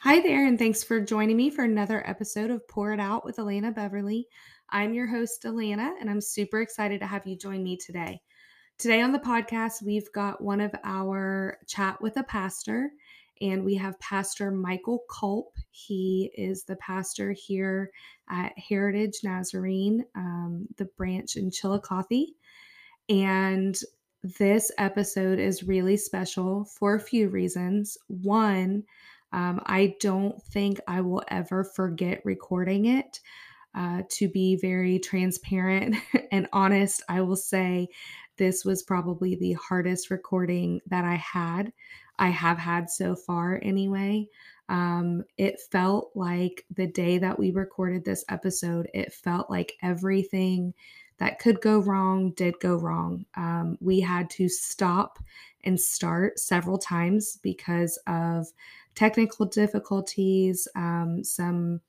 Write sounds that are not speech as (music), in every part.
Hi there, and thanks for joining me for another episode of Pour It Out with Alana Beverly. I'm your host, Alana, and I'm super excited to have you join me today. Today on the podcast, we've got one of our chat with a pastor, and we have Pastor Michael Culp. He is the pastor here at Heritage Nazarene, um, the branch in Chillicothe. And this episode is really special for a few reasons. One, um, I don't think I will ever forget recording it. Uh, to be very transparent (laughs) and honest, I will say this was probably the hardest recording that I had. I have had so far, anyway. Um, it felt like the day that we recorded this episode, it felt like everything that could go wrong did go wrong. Um, we had to stop and start several times because of technical difficulties, um, some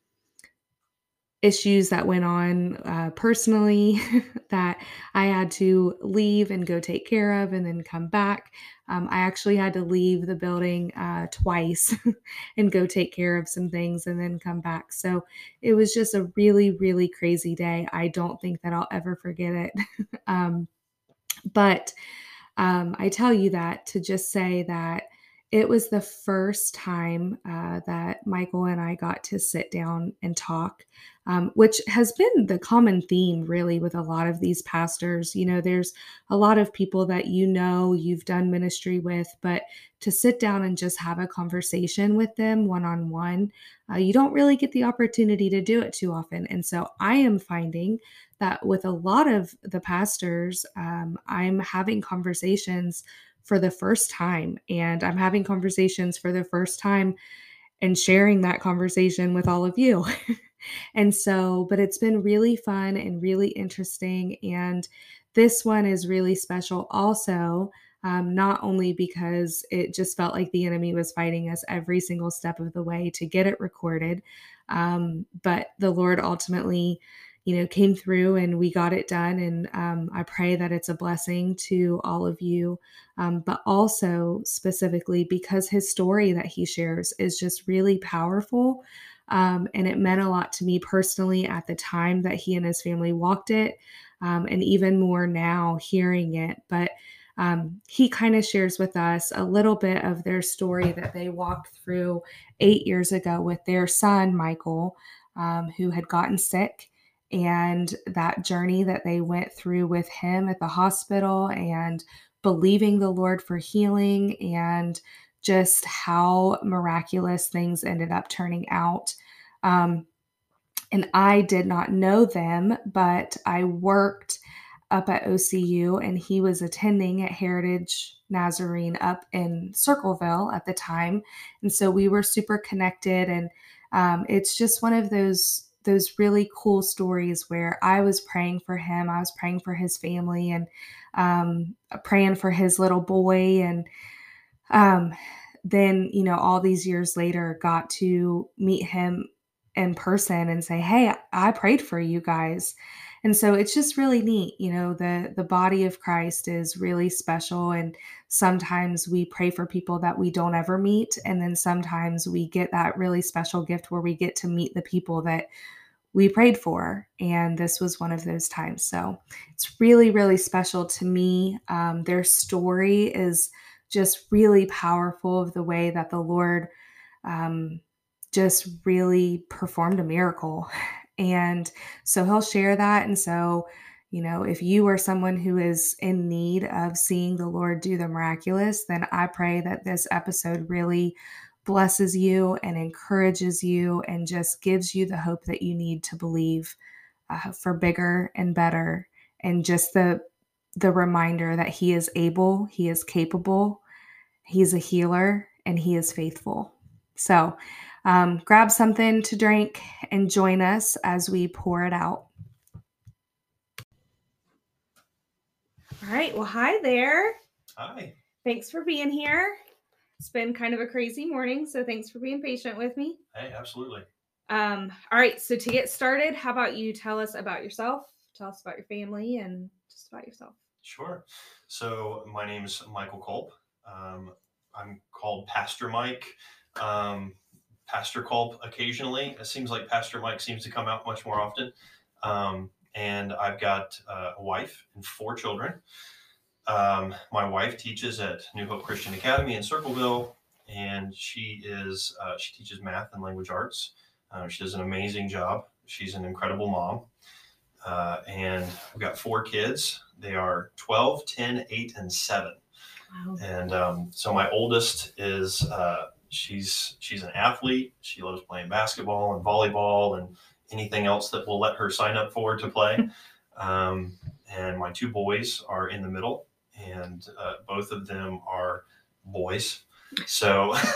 issues that went on uh, personally (laughs) that I had to leave and go take care of and then come back. Um, I actually had to leave the building uh, twice (laughs) and go take care of some things and then come back. So it was just a really, really crazy day. I don't think that I'll ever forget it. (laughs) um, but um, I tell you that to just say that it was the first time uh, that Michael and I got to sit down and talk, um, which has been the common theme really with a lot of these pastors. You know, there's a lot of people that you know you've done ministry with, but to sit down and just have a conversation with them one on one, you don't really get the opportunity to do it too often. And so I am finding that with a lot of the pastors, um, I'm having conversations for the first time. And I'm having conversations for the first time and sharing that conversation with all of you. (laughs) and so, but it's been really fun and really interesting. And this one is really special also. Um, not only because it just felt like the enemy was fighting us every single step of the way to get it recorded, um, but the Lord ultimately you know, came through and we got it done. And um, I pray that it's a blessing to all of you, um, but also specifically because his story that he shares is just really powerful. Um, and it meant a lot to me personally at the time that he and his family walked it, um, and even more now hearing it. But um, he kind of shares with us a little bit of their story that they walked through eight years ago with their son, Michael, um, who had gotten sick and that journey that they went through with him at the hospital and believing the Lord for healing and just how miraculous things ended up turning out. Um, and I did not know them, but I worked up at OCU and he was attending at Heritage Nazarene up in Circleville at the time. And so we were super connected. And um, it's just one of those those really cool stories where I was praying for him, I was praying for his family, and um, praying for his little boy, and um, then you know all these years later got to meet him in person and say, "Hey, I prayed for you guys." And so it's just really neat, you know, the the body of Christ is really special and sometimes we pray for people that we don't ever meet and then sometimes we get that really special gift where we get to meet the people that we prayed for and this was one of those times. So it's really really special to me. Um, their story is just really powerful of the way that the lord um, just really performed a miracle (laughs) and so he'll share that. And so, you know, if you are someone who is in need of seeing the Lord do the miraculous, then I pray that this episode really blesses you and encourages you and just gives you the hope that you need to believe uh, for bigger and better and just the the reminder that he is able he is capable he's a healer and he is faithful so um, grab something to drink and join us as we pour it out. All right. Well, hi there. Hi. Thanks for being here. It's been kind of a crazy morning, so thanks for being patient with me. Hey, absolutely. Um, all right. So to get started, how about you tell us about yourself? Tell us about your family and just about yourself. Sure. So my name is Michael Culp. Um, I'm called Pastor Mike. Um, Pastor Culp occasionally. It seems like Pastor Mike seems to come out much more often. Um, and I've got uh, a wife and four children. Um, my wife teaches at New Hope Christian Academy in Circleville, and she is uh, she teaches math and language arts. Uh, she does an amazing job. She's an incredible mom. Uh, and we've got four kids. They are 12, 10, 8, and 7. Wow. And um, so my oldest is uh, she's she's an athlete. She loves playing basketball and volleyball and anything else that will let her sign up for to play. (laughs) Um, and my two boys are in the middle, and uh, both of them are boys. So (laughs)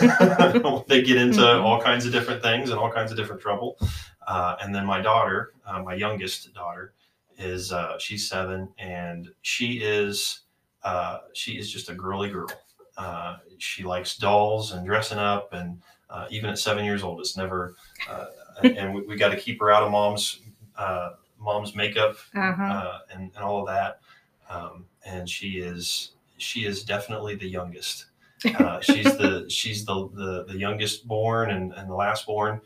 they get into Mhm. all kinds of different things and all kinds of different trouble. Uh, and then my daughter, uh, my youngest daughter, is uh, she's seven, and she is uh, she is just a girly girl. Uh, she likes dolls and dressing up, and uh, even at seven years old, it's never. Uh, and we, we got to keep her out of mom's uh, mom's makeup Uh-huh. uh, and, and all of that. Um, and she is she is definitely the youngest. Uh, (laughs) she's the she's the, the the youngest born and, and the last born,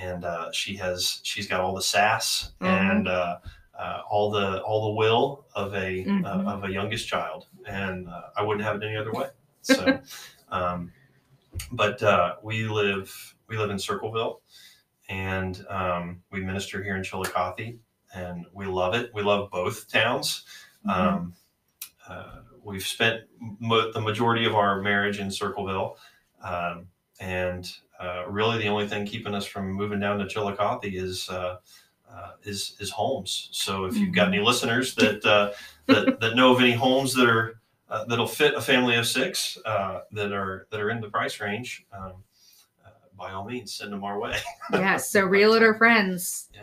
and uh, she has she's got all the sass Mhm. and uh, uh, all the all the will of a Mhm. uh, of a youngest child, and uh, I wouldn't have it any other way. So, um, but uh, we live we live in Circleville, and um, we minister here in Chillicothe, and we love it. We love both towns. Mhm. Um, uh, we've spent mo- the majority of our marriage in Circleville, um, and uh, really the only thing keeping us from moving down to Chillicothe is uh, uh, is is homes. So if you've got any listeners that uh, that that know of any homes that are uh, that'll fit a family of six uh, that are that are in the price range, um, uh, by all means send them our way. (laughs) yes. So realtor friends, Yeah.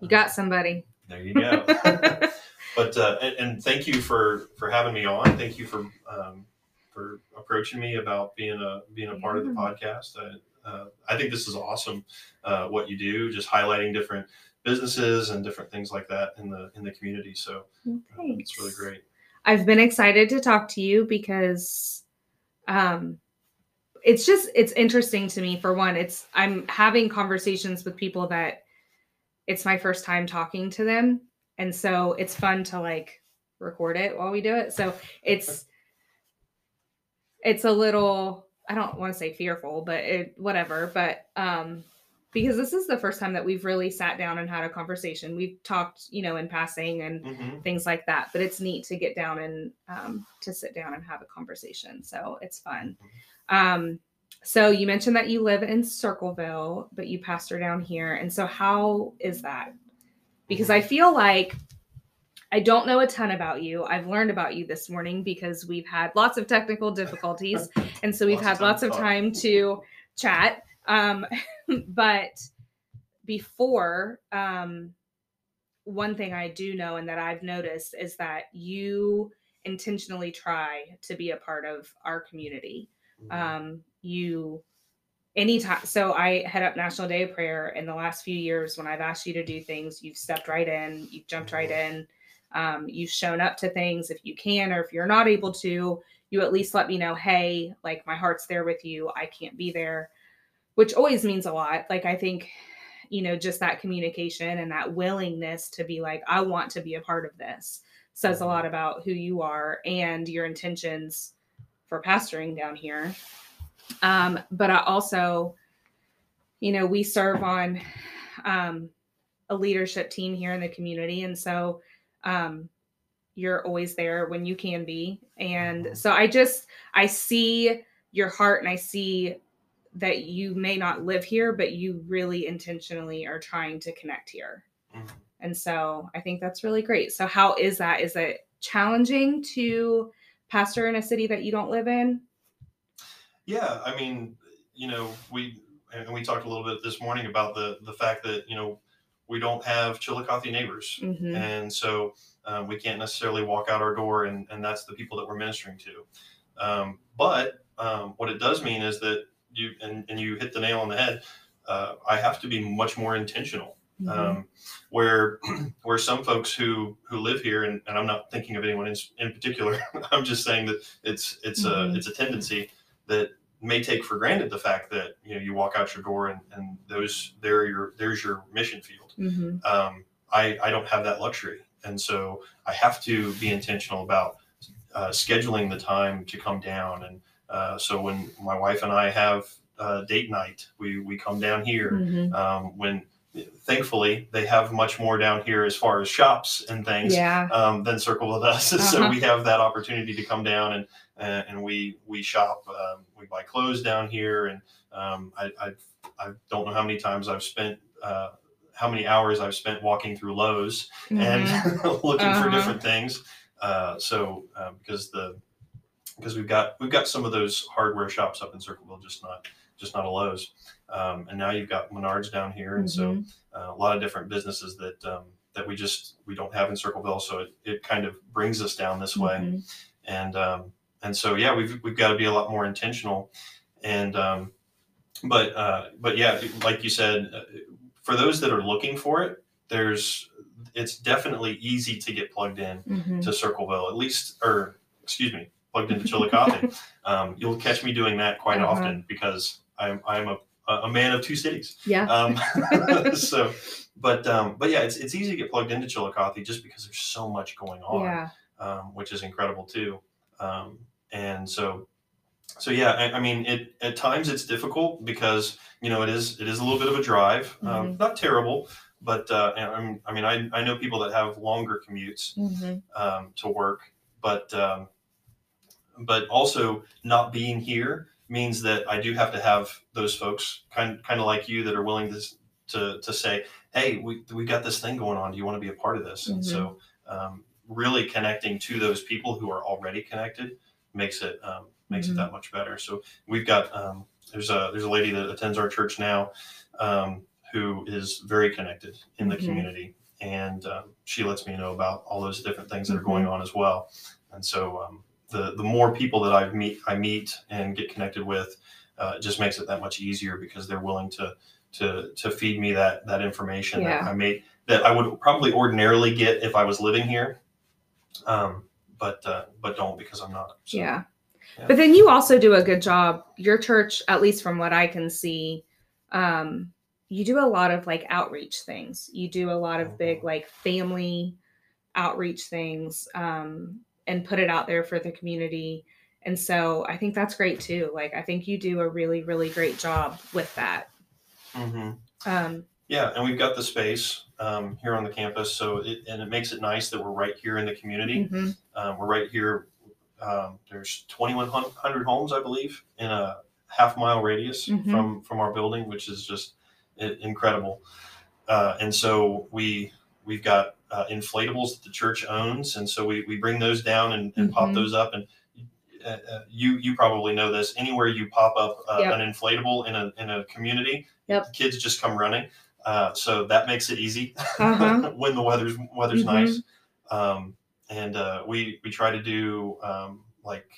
you got somebody. There you go. (laughs) but uh, and, and thank you for for having me on. Thank you for um, for approaching me about being a being a part of the podcast. I, uh, I think this is awesome. Uh, what you do, just highlighting different businesses and different things like that in the in the community. So uh, it's really great. I've been excited to talk to you because um it's just it's interesting to me for one. It's I'm having conversations with people that it's my first time talking to them. And so it's fun to like record it while we do it. So it's it's a little I don't want to say fearful, but it whatever, but um because this is the first time that we've really sat down and had a conversation. We've talked, you know, in passing and hmm things like that. But it's neat to get down and um, to sit down and have a conversation. So it's fun. Um, so you mentioned that you live in Circleville, but you pastor down here. And so how is that? Because I feel like I don't know a ton about you. I've learned about you this morning because we've had lots of technical difficulties. (laughs) And so we've Lots had time lots of time to chat. Um, (laughs) but before, um, one thing I do know and that I've noticed is that you intentionally try to be a part of our community. Um, you anytime so I head up National Day of Prayer in the last few years when I've asked you to do things, you've stepped right in, you've jumped right in. Um, you've shown up to things if you can, or if you're not able to, you at least let me know, hey, like my heart's there with you. I can't be there, which always means a lot. Like I think, you know, just that communication and that willingness to be like, I want to be a part of this says a lot about who you are and your intentions for pastoring down here. Um, but I also, you know, we serve on um, a leadership team here in the community. And so um, you're always there when you can be. And Mhm. so I just, I see your heart and I see that you may not live here, but you really intentionally are trying to connect here. Mhm. And so I think that's really great. So, how is that? Is it challenging to pastor in a city that you don't live in? Yeah, I mean, you know, we and we talked a little bit this morning about the the fact that you know we don't have Chillicothe neighbors, Mm-hmm. and so um, we can't necessarily walk out our door and and that's the people that we're ministering to. Um, but um, what it does mean is that you and, and you hit the nail on the head. Uh, I have to be much more intentional. Mm-hmm. Um, where (clears throat) where some folks who who live here, and, and I'm not thinking of anyone in, in particular. (laughs) I'm just saying that it's it's Mhm. a it's a tendency that may take for granted the fact that you know you walk out your door and, and those there your there's your mission field. Mm-hmm. Um, I I don't have that luxury, and so I have to be intentional about uh, scheduling the time to come down. And uh, so when my wife and I have uh, date night, we we come down here. Mm-hmm. Um, when thankfully they have much more down here as far as shops and things Yeah. um, than Circleville does. (laughs) so Uh-huh. we have that opportunity to come down and uh, and we we shop. Um, we buy clothes down here, and um, I, I I don't know how many times I've spent. Uh, how many hours I've spent walking through Lowe's Mhm. and (laughs) looking Uh-huh. for different things. Uh, so uh, because the because we've got we've got some of those hardware shops up in Circleville, just not just not a Lowe's. Um, and now you've got Menards down here, and so Mhm. uh, a lot of different businesses that um, that we just we don't have in Circleville. So it, it kind of brings us down this way, Mhm. and um, and so yeah, we've we've got to be a lot more intentional, and um, but uh, but yeah, like you said, uh, for those that are looking for it, there's it's definitely easy to get plugged in Mhm. to Circleville, at least, or excuse me, plugged into Chillicothe. (laughs) um, you'll catch me doing that quite Uh-huh. often because I'm I'm a, a man of two cities. Yeah. Um, (laughs) (laughs) so, but um, but yeah, it's it's easy to get plugged into Chillicothe just because there's so much going on, yeah. um, which is incredible too. Um, and so so yeah, I, I mean, it at times it's difficult because you know it is it is a little bit of a drive, um, not terrible. But uh, I'm- mean, I, I know people that have longer commutes, Mhm. um, to work, but um, but also not being here means that I do have to have those folks kind kind of like you that are willing to to to say, hey, we we got this thing going on. Do you want to be a part of this? And so um, really connecting to those people who are already connected makes it um, makes Mhm. it that much better. So we've got um, there's a there's a lady that attends our church now um, who is very connected in the Mhm. community, and um, she lets me know about all those different things that are Mhm. going on as well. And so um, the the more people that I meet I meet and get connected with, uh, it just makes it that much easier because they're willing to to to feed me that that information that I may that I would probably ordinarily get if I was living here, um, but uh, but don't because I'm not. So, Yeah. Yeah. But then you also do a good job. Your church, at least from what I can see, um, you do a lot of like outreach things. You do a lot of big Mhm. like family outreach things um, and put it out there for the community. And so I think that's great too. Like I think you do a really, really great job with that. mhm. Um, Yeah, and we've got the space um, here on the campus, so it, and it makes it nice that we're right here in the community. mhm. Um, we're right here. Um, there's 2,100 homes, I believe, in a half mile radius Mhm. from from our building, which is just incredible. Uh, and so we we've got uh, inflatables that the church owns, and so we, we bring those down and, and pop Mhm. those up. And uh, uh, you you probably know this. Anywhere you pop up uh, Yep. an inflatable in a in a community, Yep. kids just come running. Uh, so that makes it easy Uh-huh. (laughs) when the weather's weather's Mhm. nice. Um, and uh, we we try to do um, like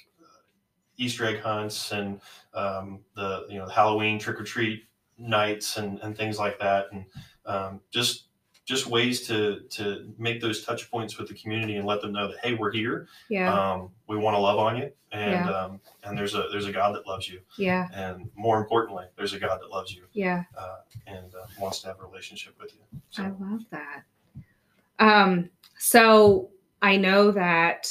Easter egg hunts and um, the you know Halloween trick or treat nights and, and things like that, and um, just just ways to to make those touch points with the community and let them know that hey we're here, Yeah. um, we want to love on you, and Yeah. um, and there's a there's a God that loves you, yeah. and more importantly there's a God that loves you Yeah. uh, and uh, wants to have a relationship with you. So. I love that. Um, so I know that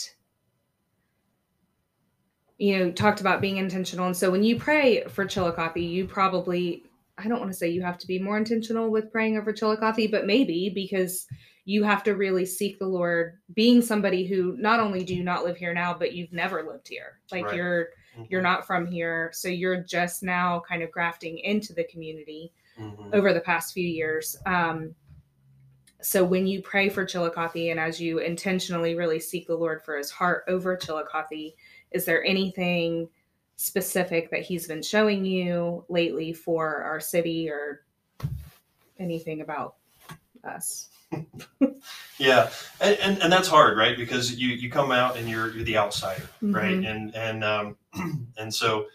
you know talked about being intentional, and so when you pray for Chillicothe, you probably I don't want to say you have to be more intentional with praying over Chillicothe, but maybe because you have to really seek the Lord, being somebody who not only do you not live here now, but you've never lived here. Like Right. you're you're Mhm. not from here, so you're just now kind of grafting into the community Mhm. over the past few years. Um, so when you pray for Chillicothe and as you intentionally really seek the Lord for his heart over Chillicothe, is there anything specific that he's been showing you lately for our city or anything about us? (laughs) Yeah, and, and and that's hard, right? Because you you come out and you're you're the outsider, right? Mhm. And and um, (clears throat) and so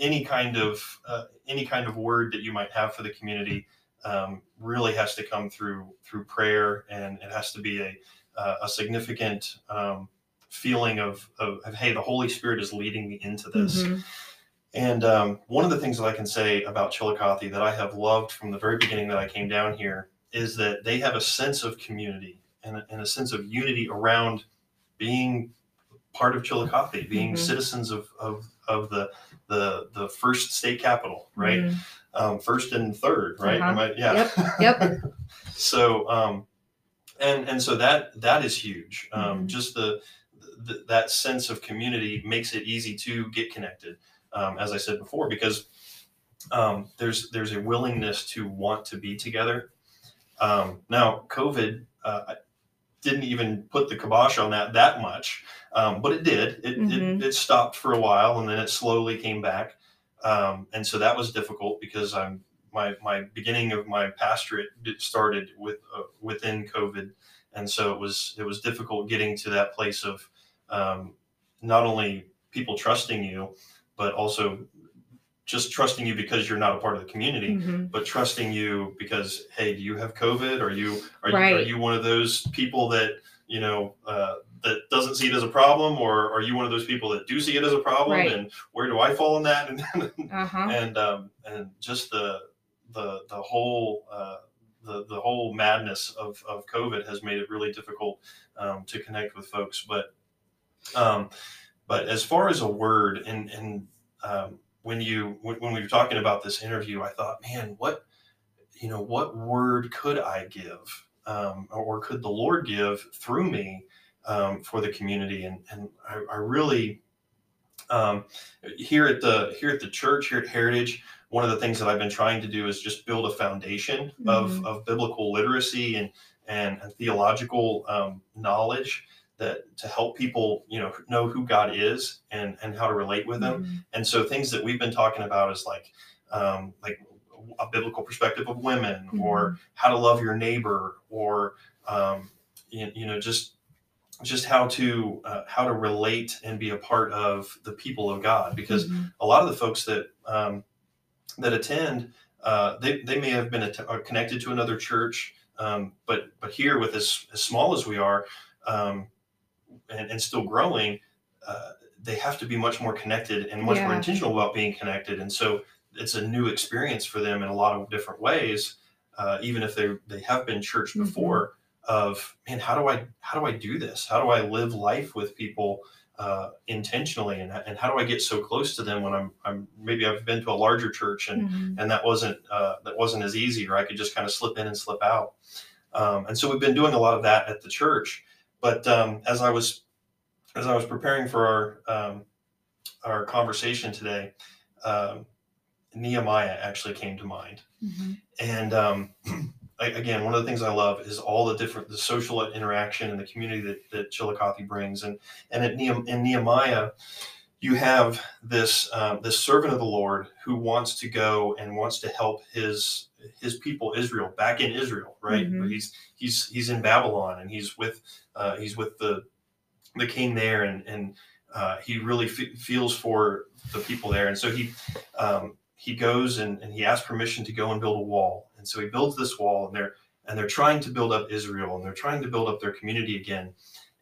any kind of uh, any kind of word that you might have for the community um, really has to come through through prayer, and it has to be a uh, a significant um, feeling of, of of hey, the Holy Spirit is leading me into this. Mhm. And um, one of the things that I can say about Chillicothe that I have loved from the very beginning that I came down here is that they have a sense of community and a, and a sense of unity around being part of Chillicothe, being Mhm. citizens of, of, of the, the, the first state capital, right? Mhm. Um, first and third, right? Uh-huh. Am I- yeah. Yep. (laughs) so, um, and, and so that, that is huge. Um, Mhm. just the, the, that sense of community makes it easy to get connected. Um, as I said before, because, um, there's, there's a willingness to want to be together. Um, now COVID, uh, didn't even put the kibosh on that that much, um, but it did. It, Mhm. it, it stopped for a while and then it slowly came back. Um, and so that was difficult because I'm my my beginning of my pastorate started with uh, within COVID, and so it was it was difficult getting to that place of um, not only people trusting you, but also just trusting you because you're not a part of the community, Mhm. but trusting you because hey, do you have COVID? Are you are, you, are you one of those people that you know uh, that doesn't see it as a problem, or are you one of those people that do see it as a problem? Right. And where do I fall in that? (laughs) And Uh-huh. and um, and just the the the whole uh, the the whole madness of of COVID has made it really difficult um, to connect with folks. But um, but as far as a word and and um, when you when, we were talking about this interview, I thought, man, what you know, what word could I give, um, or could the Lord give through me um, for the community? And and I, I really um, here at the here at the church here at Heritage, one of the things that I've been trying to do is just build a foundation of, Mhm. of biblical literacy and and, and theological um, knowledge that to help people you know know who God is and and how to relate with Him. Mhm. And so things that we've been talking about is like um, like a biblical perspective of women or how to love your neighbor or um, you, you know just just how to uh, how to relate and be a part of the people of God because Mhm. a lot of the folks that um, that attend uh, they, they may have been att- connected to another church um, but but here with as, as small as we are um, and, and still growing uh, they have to be much more connected and much more intentional about being connected. And so it's a new experience for them in a lot of different ways uh, even if they they have been church Mhm. before of man how do i how do i do this? How do i live life with people uh, intentionally? And, and how do i get so close to them when i'm i'm maybe i've been to a larger church and Mhm. and that wasn't uh, that wasn't as easy or i could just kind of slip in and slip out. Um, and so we've been doing a lot of that at the church but um, as i was as i was preparing for our um, our conversation today um, nehemiah actually came to mind Mhm. and um, (clears throat) I- again, one of the things I love is all the different the social interaction and the community that, that Chillicothe brings. And and at Nehem, in Nehemiah, you have this um, this servant of the Lord who wants to go and wants to help his his people Israel back in Israel, right? Mhm. But he's he's he's in Babylon and he's with uh, he's with the the king there, and and uh, he really fe feels for the people there, and so he um, he goes and, and he asks permission to go and build a wall, and so he builds this wall, and they're and they're trying to build up Israel, and they're trying to build up their community again,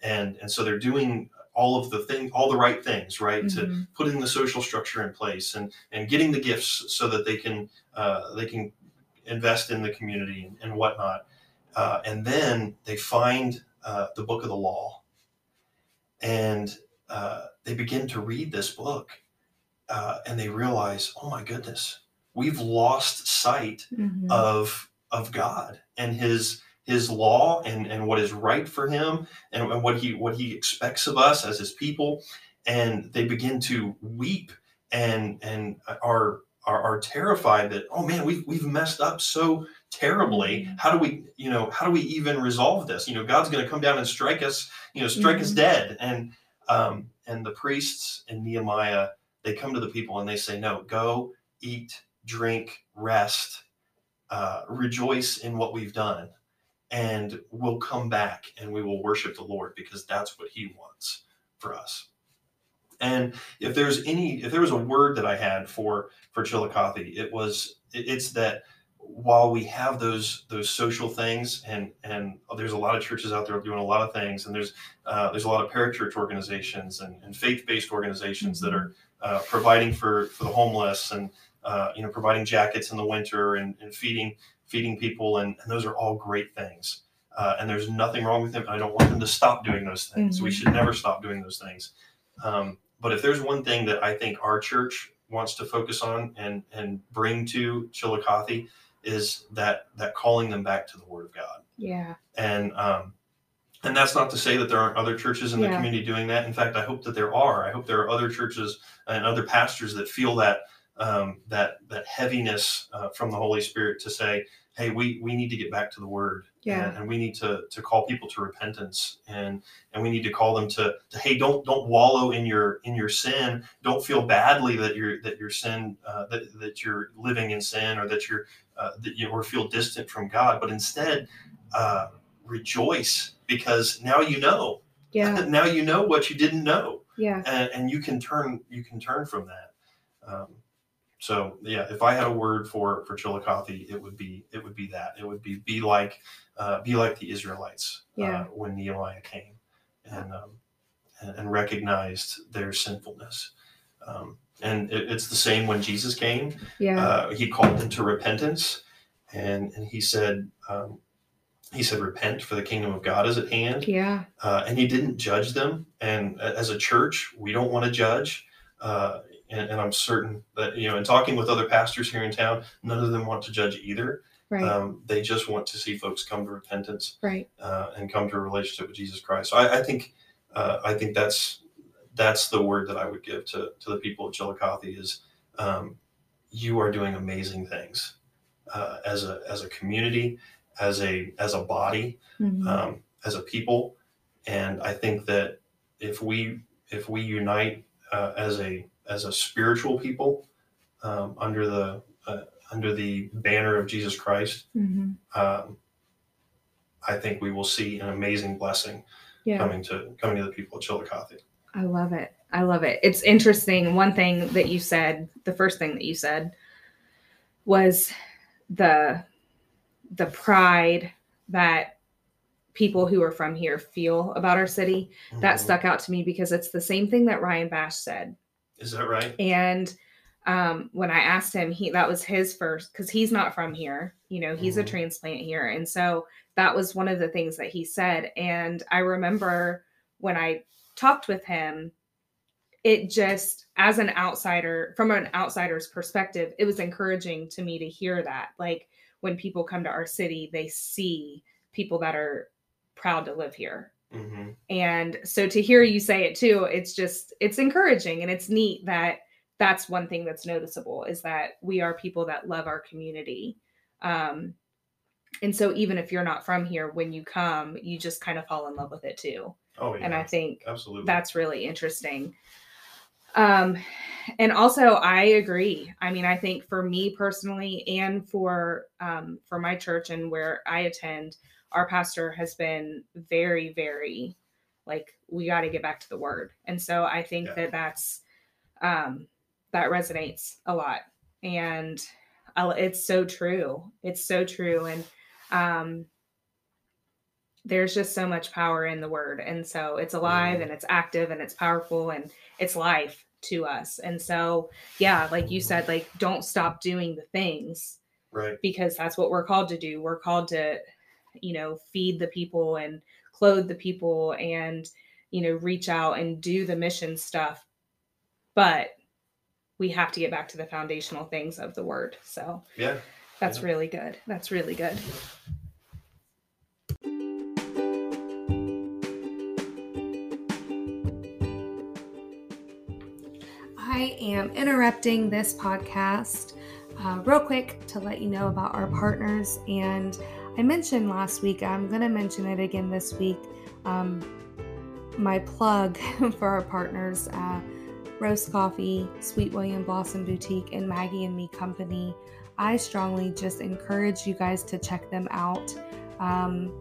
and and so they're doing all of the thing, all the right things, right, to Mhm. putting the social structure in place and and getting the gifts so that they can uh, they can invest in the community and, and whatnot, uh, and then they find uh, the book of the law, and uh, they begin to read this book, uh, and they realize, oh my goodness, we've lost sight Mhm. of of God and His His law and and what is right for Him and, and what He what He expects of us as His people, and they begin to weep and and are are, are terrified that oh man we've we've messed up so terribly. How do we you know how do we even resolve this? You know god's going to come down and strike us you know strike us Mhm. dead. And um and the priests and nehemiah they come to the people and they say no go eat drink rest uh, rejoice in what we've done. And we'll come back and we will worship the lord because that's what he wants for us and if there's any if there was a word that i had for for chillicothe it was it's that while we have those those social things and and there's a lot of churches out there doing a lot of things and there's uh, there's a lot of parachurch organizations and, and faith-based organizations that are uh, providing for for the homeless and uh, you know providing jackets in the winter and, and feeding feeding people and, and those are all great things. Uh, and there's nothing wrong with them. I don't want them to stop doing those things. Mm-hmm. we should never stop doing those things. Um, but if there's one thing that i think our church wants to focus on and and bring to chillicothe is that that calling them back to the word of god yeah and um, and that's not to say that there aren't other churches in the community doing that. In fact, I hope that there are. I hope there are other churches and other pastors that feel that um, that that heaviness uh, from the Holy Spirit to say, "Hey, we we need to get back to the Word, yeah. and, and, we need to to call people to repentance, and and we need to call them to, to hey, don't don't wallow in your in your sin. Don't feel badly that you're that your sin uh, that that you're living in sin or that you're uh, that you or feel distant from God, but instead." Uh, rejoice because now you know. Yeah. (laughs) now you know what you didn't know. Yeah. And, and you can turn you can turn from that. Um, so yeah, if I had a word for for Chillicothe, it would be it would be that. It would be be like uh, be like the Israelites uh, yeah. uh, when Nehemiah came and, um, and, and recognized their sinfulness. Um, and it, it's the same when Jesus came. Yeah. Uh, he called them to repentance, and and he said, um, he said, "Repent, for the kingdom of God is at hand." Yeah. Uh, and he didn't judge them. And as a church, we don't want to judge. And, and, I'm certain that you know, in talking with other pastors here in town, none of them want to judge either. Right. Um, they just want to see folks come to repentance. Right. Uh, and come to a relationship with Jesus Christ. So I, I think, uh, I think that's that's the word that I would give to to the people of Chillicothe is, um, you are doing amazing things uh, as a as a community as a as a body, mm-hmm. um, as a people, and I think that if we if we unite uh, as a as a spiritual people um, under the uh, under the banner of Jesus Christ, mm-hmm. um, I think we will see an amazing blessing yeah. coming to coming to the people of Chillicothe. I love it. I love it. It's interesting. One thing that you said, the first thing that you said was the the pride that people who are from here feel about our city. Mm-hmm. That stuck out to me because it's the same thing that Ryan Bash said. Is that right? And um, when I asked him, he that was his first because he's not from here. You know, he's mm-hmm. a transplant here, and so that was one of the things that he said. And I remember when I talked with him, it just as an outsider, from an outsider's perspective, it was encouraging to me to hear that, like when people come to our city, they see people that are proud to live here. Mm-hmm. And so to hear you say it too, it's just, it's encouraging and it's neat that that's one thing that's noticeable is that we are people that love our community. Um, and so even if you're not from here, when you come, you just kind of fall in love with it too. Oh, yeah. And I think absolutely that's really interesting. Um, and also I agree. I mean, I think for me personally and for um, for my church and where I attend, our pastor has been very, very like we got to get back to the word. And so I think yeah. that that's um, that resonates a lot, and I'll, it's so true. It's so true, and um, there's just so much power in the word, and so it's alive mm. and it's active and it's powerful and it's life to us. And so, yeah, like you said, like don't stop doing the things. Right. Because that's what we're called to do. We're called to, you know, feed the people and clothe the people and, you know, reach out and do the mission stuff. But we have to get back to the foundational things of the word. So, yeah. That's yeah. really good. That's really good. I am interrupting this podcast uh, real quick to let you know about our partners. And I mentioned last week, I'm going to mention it again this week. Um, my plug (laughs) for our partners uh, Roast Coffee, Sweet William Blossom Boutique, and Maggie and Me Company. I strongly just encourage you guys to check them out. Um,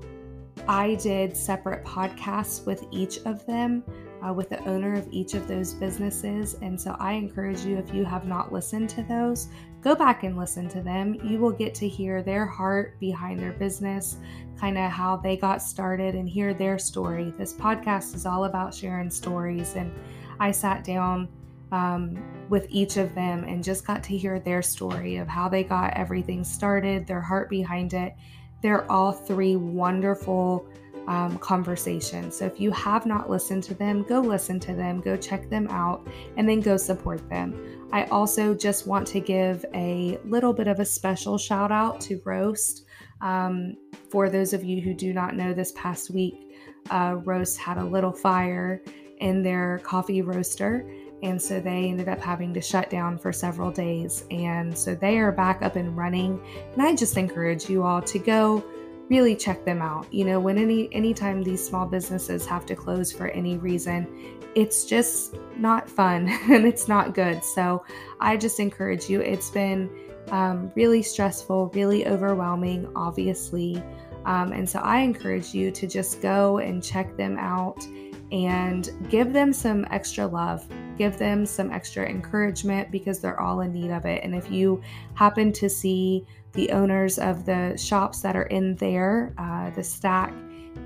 I did separate podcasts with each of them uh, with the owner of each of those businesses. And so I encourage you, if you have not listened to those, go back and listen to them. You will get to hear their heart behind their business, kind of how they got started, and hear their story. This podcast is all about sharing stories. And I sat down um, with each of them and just got to hear their story of how they got everything started, their heart behind it. They're all three wonderful um. So if you have not listened to them, go listen to them, go check them out, and then go support them. I also just want to give a little bit of a special shout out to Roast. Um, for those of you who do not know, this past week, uh, Roast had a little fire in their coffee roaster. And so they ended up having to shut down for several days. And so they are back up and running. And I just encourage you all to go really check them out. You know, when any anytime these small businesses have to close for any reason, it's just not fun (laughs) and it's not good. So I just encourage you. It's been um, really stressful, really overwhelming, obviously. Um, and so I encourage you to just go and check them out and give them some extra love, give them some extra encouragement because they're all in need of it. And if you happen to see the owners of the shops that are in there, uh, the Stack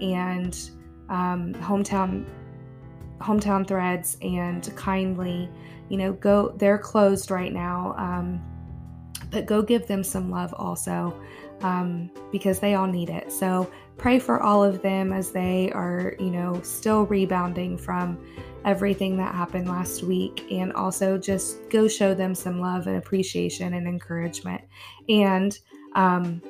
and um, Hometown Hometown Threads and Kindly, you know, go. They're closed right now, um, but go give them some love also um, because they all need it. So pray for all of them as they are, you know, still rebounding from everything that happened last week and also just go show them some love and appreciation and encouragement. And um,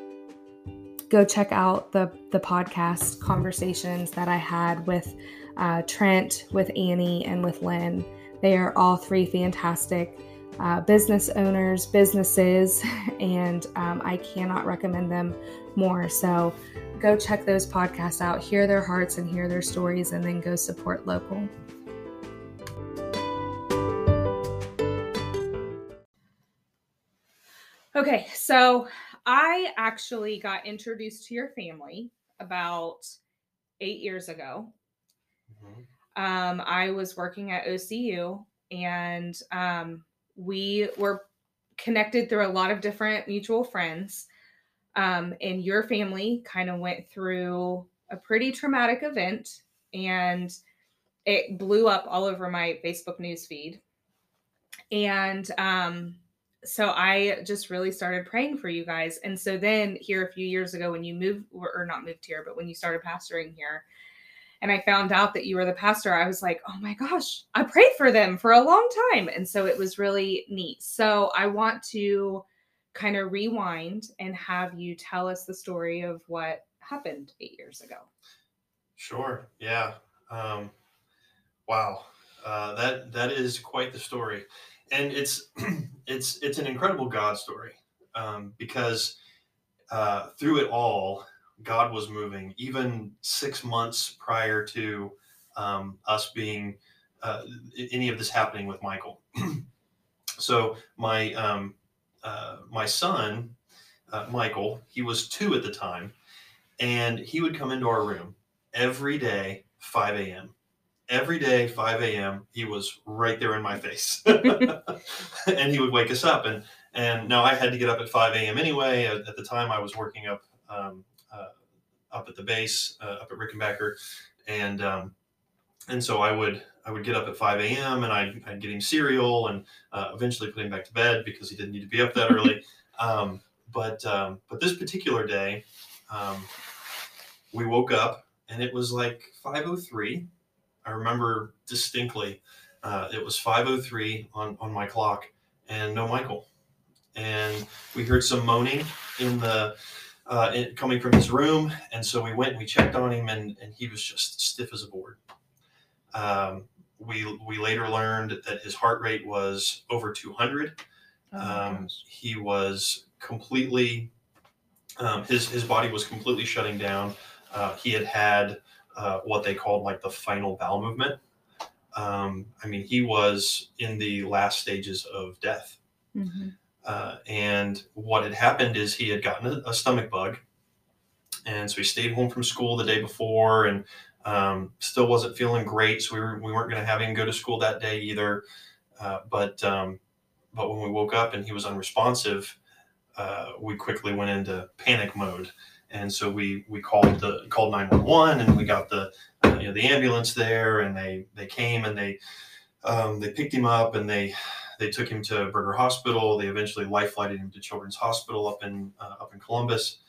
go check out the the podcast conversations that i had with uh, trent with annie and with lynn. They are all three fantastic uh, business owners businesses (laughs) and um, i cannot recommend them more. So go check those podcasts out hear their hearts and hear their stories and then go support local Okay, so I actually got introduced to your family about eight years ago. Mm-hmm. Um, I was working at OCU and um, we were connected through a lot of different mutual friends. Um, and your family kind of went through a pretty traumatic event and it blew up all over my Facebook newsfeed. And um, so I just really started praying for you guys. And so then here a few years ago when you moved or not moved here, but when you started pastoring here and I found out that you were the pastor, I was like, "Oh my gosh, I prayed for them for a long time." And so it was really neat. So I want to kind of rewind and have you tell us the story of what happened 8 years ago. Sure. Yeah. Um wow. Uh, that that is quite the story and it's (clears throat) it's it's an incredible God story um, because uh, through it all, God was moving. Even six months prior to um, us being uh, any of this happening with Michael. (clears throat) so my um, uh, my son, uh, Michael, he was two at the time, and he would come into our room every day, 5 a.m every day 5 a.m he was right there in my face. (laughs) And he would wake us up. And and now i had to get up at 5 a.m anyway. At, at the time i was working up um, uh, up at the base uh, up at rickenbacker. And um, and so i would i would get up at 5 a.m and I'd, I'd get him cereal and uh, eventually put him back to bed because he didn't need to be up that early. (laughs) Um, but um, but this particular day um, we woke up and it was like 503 I remember distinctly. Uh, it was 5:03 on on my clock, and no Michael. And we heard some moaning in the uh, in, coming from his room, and so we went and we checked on him, and and he was just stiff as a board. Um, we we later learned that his heart rate was over 200. Oh um, he was completely um, his his body was completely shutting down. Uh, he had had uh, what they called like the final bowel movement. Um, I mean, he was in the last stages of death. Mm-hmm. Uh, and what had happened is he had gotten a, a, stomach bug. And so he stayed home from school the day before and um, still wasn't feeling great. So we, were, we weren't going to have him go to school that day either. Uh, but, um, but when we woke up and he was unresponsive, uh, we quickly went into panic mode and so we we called the called 911 and we got the uh, you know the ambulance there and they they came and they um, they picked him up and they they took him to Berger Hospital. They eventually life flighted him to Children's Hospital up in uh, up in Columbus,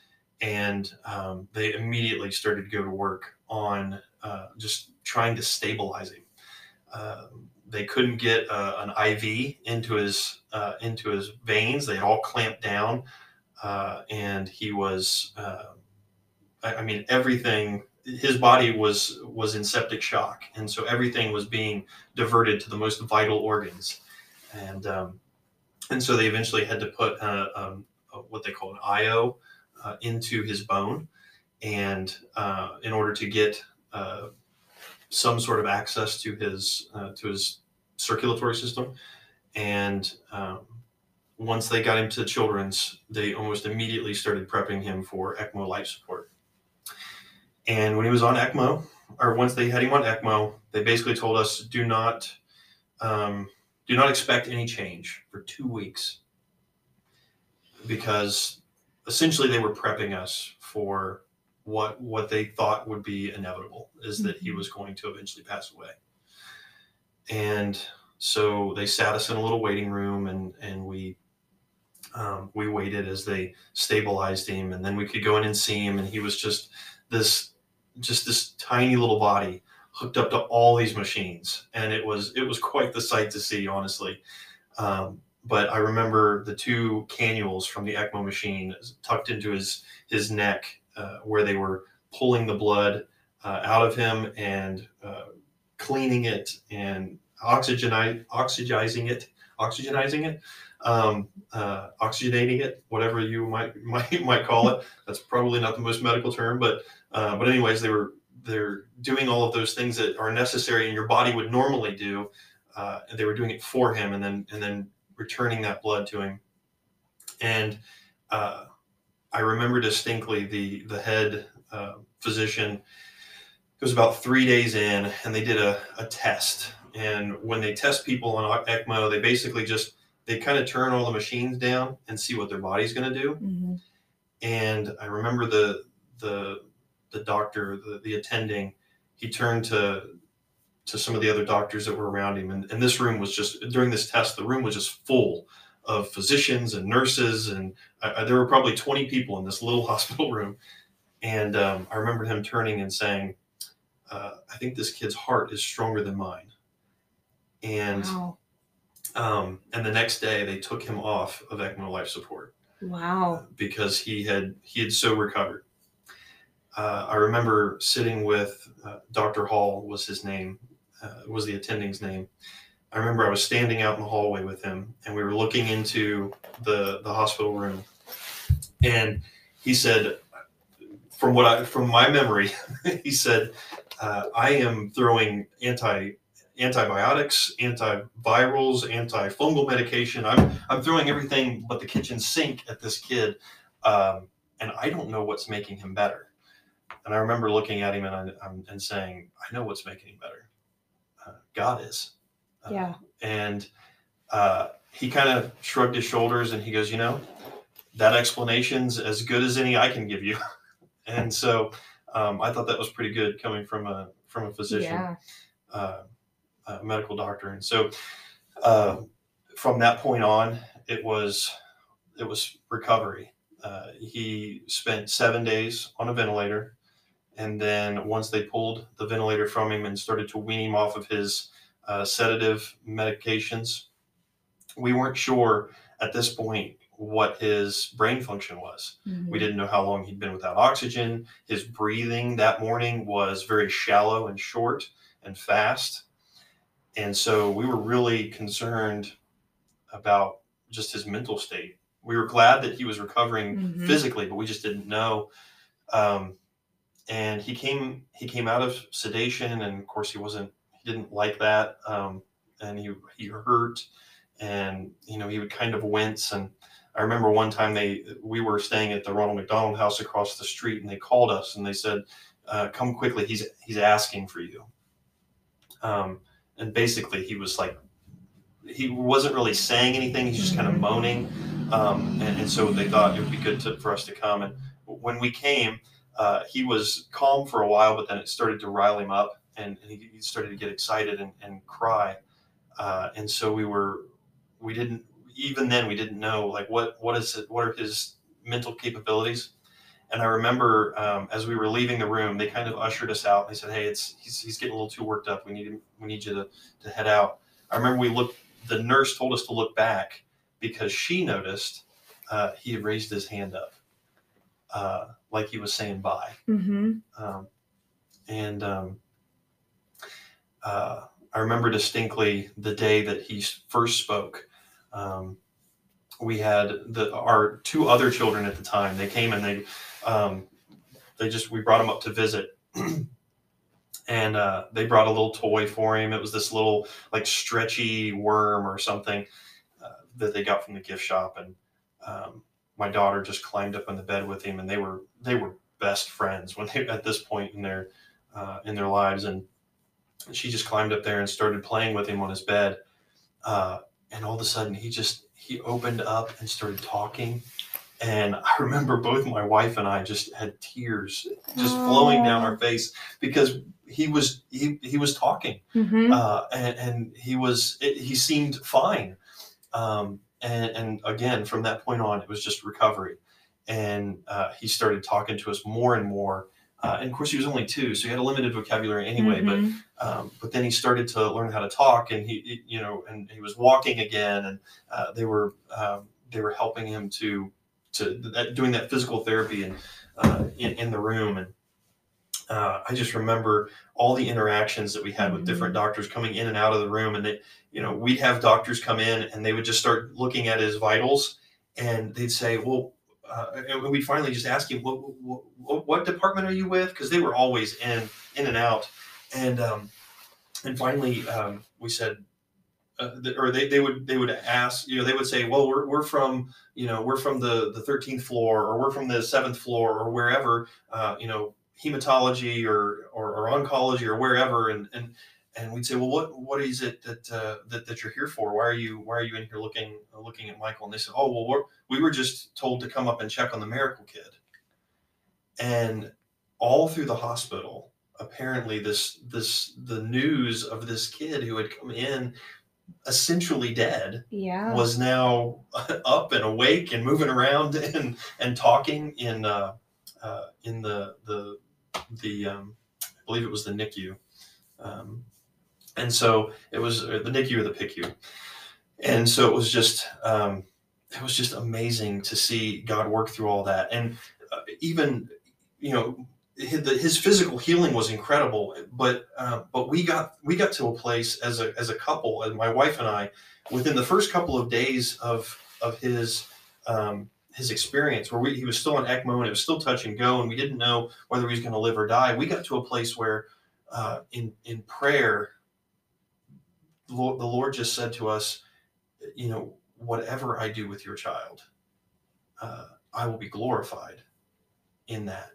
and um, they immediately started to go to work on uh, just trying to stabilize him. Uh, they couldn't get uh, an IV into his uh, into his veins. They all clamped down, uh, and he was. I, I mean, everything his body was was in septic shock, and so everything was being diverted to the most vital organs, and um, and so they eventually had to put uh, um, what they call an IO uh, into his bone, and uh, in order to get uh, some sort of access to his uh, to his circulatory system, and um, once they got him to children's, they almost immediately started prepping him for ECMO life support and when he was on ECMO, or once they had him on ECMO, they basically told us do not um, do not expect any change for two weeks. Because essentially they were prepping us for what what they thought would be inevitable is that he mm-hmm. was going to eventually pass away. And so they sat us in a little waiting room and and we um, we waited as they stabilized him. And then we could go in and see him. And he was just this just this tiny little body hooked up to all these machines, and it was it was quite the sight to see, honestly. Um, but I remember the two cannules from the ECMO machine tucked into his his neck, uh, where they were pulling the blood uh, out of him and uh, cleaning it and oxygenizing oxygenizing it, oxygenizing it, um, uh, oxygenating it, whatever you might (laughs) might might call it. That's probably not the most medical term, but uh, but anyways, they were they're doing all of those things that are necessary and your body would normally do. Uh, and they were doing it for him, and then and then returning that blood to him. And uh, I remember distinctly the the head uh, physician. It was about three days in, and they did a, a test. And when they test people on ECMO, they basically just they kind of turn all the machines down and see what their body's going to do. Mm-hmm. And I remember the the the doctor, the, the attending, he turned to to some of the other doctors that were around him. And, and this room was just during this test, the room was just full of physicians and nurses, and I, there were probably 20 people in this little (laughs) hospital room. And um, I remember him turning and saying, uh, "I think this kid's heart is stronger than mine." And wow. um, and the next day, they took him off of ECMO life support. Wow! Because he had he had so recovered uh, I remember sitting with uh, Dr. Hall was his name, uh, was the attending's name. I remember I was standing out in the hallway with him, and we were looking into the the hospital room, and he said, from what I from my memory, (laughs) he said, uh, I am throwing anti antibiotics, antivirals, antifungal medication. I'm I'm throwing everything but the kitchen sink at this kid, um, and I don't know what's making him better. And I remember looking at him and, I, and saying, I know what's making him better. Uh, God is. Uh, yeah. And uh, he kind of shrugged his shoulders and he goes, you know, that explanation's as good as any I can give you. (laughs) and so um, I thought that was pretty good coming from a from a physician, yeah. uh, a medical doctor. And so uh, from that point on, it was it was recovery. Uh, he spent seven days on a ventilator. And then once they pulled the ventilator from him and started to wean him off of his uh, sedative medications, we weren't sure at this point what his brain function was. Mm-hmm. We didn't know how long he'd been without oxygen. His breathing that morning was very shallow and short and fast. And so we were really concerned about just his mental state. We were glad that he was recovering mm-hmm. physically, but we just didn't know. Um, and he came he came out of sedation and of course he wasn't he didn't like that um, and he he hurt and you know he would kind of wince and I remember one time they we were staying at the Ronald McDonald House across the street and they called us and they said uh, come quickly he's he's asking for you um, and basically he was like he wasn't really saying anything he's just kind of moaning. Um, and, and, so they thought it would be good to, for us to come. And when we came uh, he was calm for a while, but then it started to rile him up, and, and he, he, started to get excited and, and cry. uh, and so we were we didn't even then we didn't know like what what is it what are his mental capabilities and I remember um, as we were leaving the room, they kind of ushered us out. They said, "Hey, it's he's, he's getting a little too worked up. We need him, we need you to, to head out." I remember we looked. The nurse told us to look back because she noticed uh, he had raised his hand up, uh, like he was saying bye. Mm-hmm. Um, and um, uh, I remember distinctly the day that he first spoke. Um, we had the our two other children at the time. They came and they um, they just we brought him up to visit. And uh, they brought a little toy for him. It was this little like stretchy worm or something uh, that they got from the gift shop. And um, my daughter just climbed up on the bed with him and they were they were best friends when they at this point in their uh, in their lives. And she just climbed up there and started playing with him on his bed. Uh, and all of a sudden he just he opened up and started talking and I remember both my wife and I just had tears just flowing down our face because he was he, he was talking Mm-hmm. uh, and, and he was it, he seemed fine um, and, and again from that point on it was just recovery and uh, he started talking to us more and more uh, and of course he was only two so he had a limited vocabulary anyway but Mhm. um, but then he started to learn how to talk and he, he- you know and he was walking again and uh, they were um, they were helping him to to that, doing that physical therapy and uh, in, in the room. And uh, I just remember all the interactions that we had with different doctors coming in and out of the room. And they you know we'd have doctors come in and they would just start looking at his vitals. And they'd say well uh, and we'd finally just ask him what, what, what department are you with? Because they were always in in and out. And um, and finally um, we said uh, or they, they would they would ask you know they would say well we're, we're from you know we're from the the 13th floor or we're from the seventh floor or wherever uh, you know hematology or, or or oncology or wherever and and and we'd say well what what is it that uh, that, that you're here for? Why are you why are you in here looking looking at michael? And they said oh well we're, we were just told to come up and check on the miracle kid. And all through the hospital apparently this this the news of this kid who had come in essentially dead Yeah. was now (laughs) up and awake and moving around (laughs) and and talking in uh, uh, in the the the um, I believe it was the NICU, um, and so it was uh, the NICU or the PICU, and so it was just um, it was just amazing to see God work through all that, and uh, even you know his, physical healing was incredible, but uh, but we got we got to a place as a as a couple, and my wife and I, within the first couple of days of of his um, his experience, where we, he was still on ECMO and it was still touch and go, and we didn't know whether he was going to live or die. We got to a place where, uh, in in prayer, the Lord, just said to us, you know, whatever I do with your child, uh, I will be glorified in that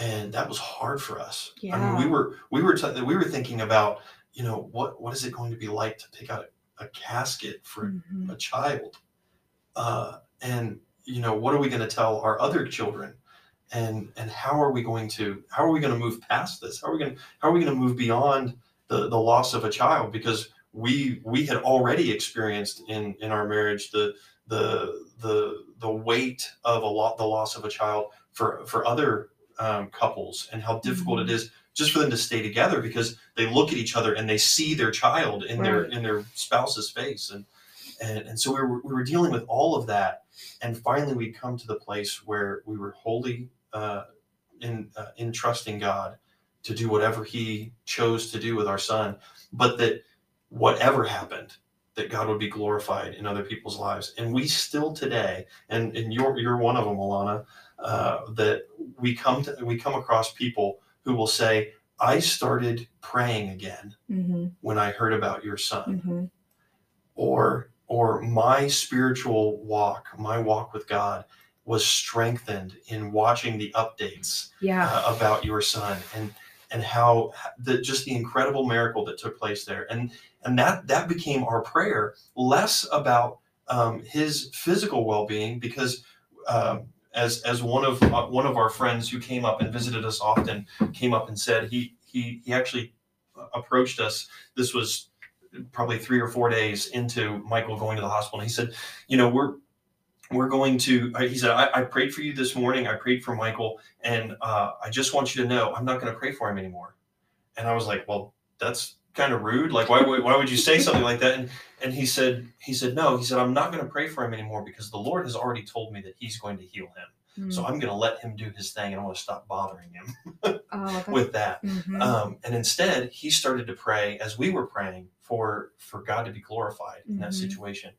and that was hard for us. I mean, we were we were t- we were thinking about you know what what is it going to be like to pick out a, a casket for Mhm. a child, uh, and you know what are we going to tell our other children, and and how are we going to how are we going to move past this? How are we going how are we going to move beyond the the loss of a child because we we had already experienced in in our marriage the the the the weight of a lot the loss of a child for for other um, couples and how difficult it is just for them to stay together because they look at each other and they see their child in their in their spouse's face. And and, and so we were, we were dealing with all of that. And finally we'd come to the place where we were wholly uh, in uh, in trusting God to do whatever He chose to do with our son, but that whatever happened, that God would be glorified in other people's lives, and we still today, and and you're you're one of them, Alana, uh, that we come to we come across people who will say, "I started praying again Mhm. when I heard about your son." Mhm. or or my spiritual walk my walk with god was strengthened in watching the updates Yeah. uh, about your son and and how the just the incredible miracle that took place there and and that that became our prayer less about um, his physical well-being because um, as as one of uh, one of our friends who came up and visited us often came up and said he he he actually approached us. This was probably three or four days into Michael going to the hospital. And he said, you know, we're we're going to he said I, I, prayed for you this morning. I prayed for michael. And uh, i just want you to know i'm not going to pray for him anymore. And i was like well that's kind of rude like why, why would you say something like that and, and he said he said no he said i'm not going to pray for him anymore because the lord has already told me that he's going to heal him mm. so i'm going to let him do his thing and i'm going to stop bothering him oh, (laughs) with that mm-hmm. um, and instead he started to pray as we were praying for for god to be glorified in mm-hmm. that situation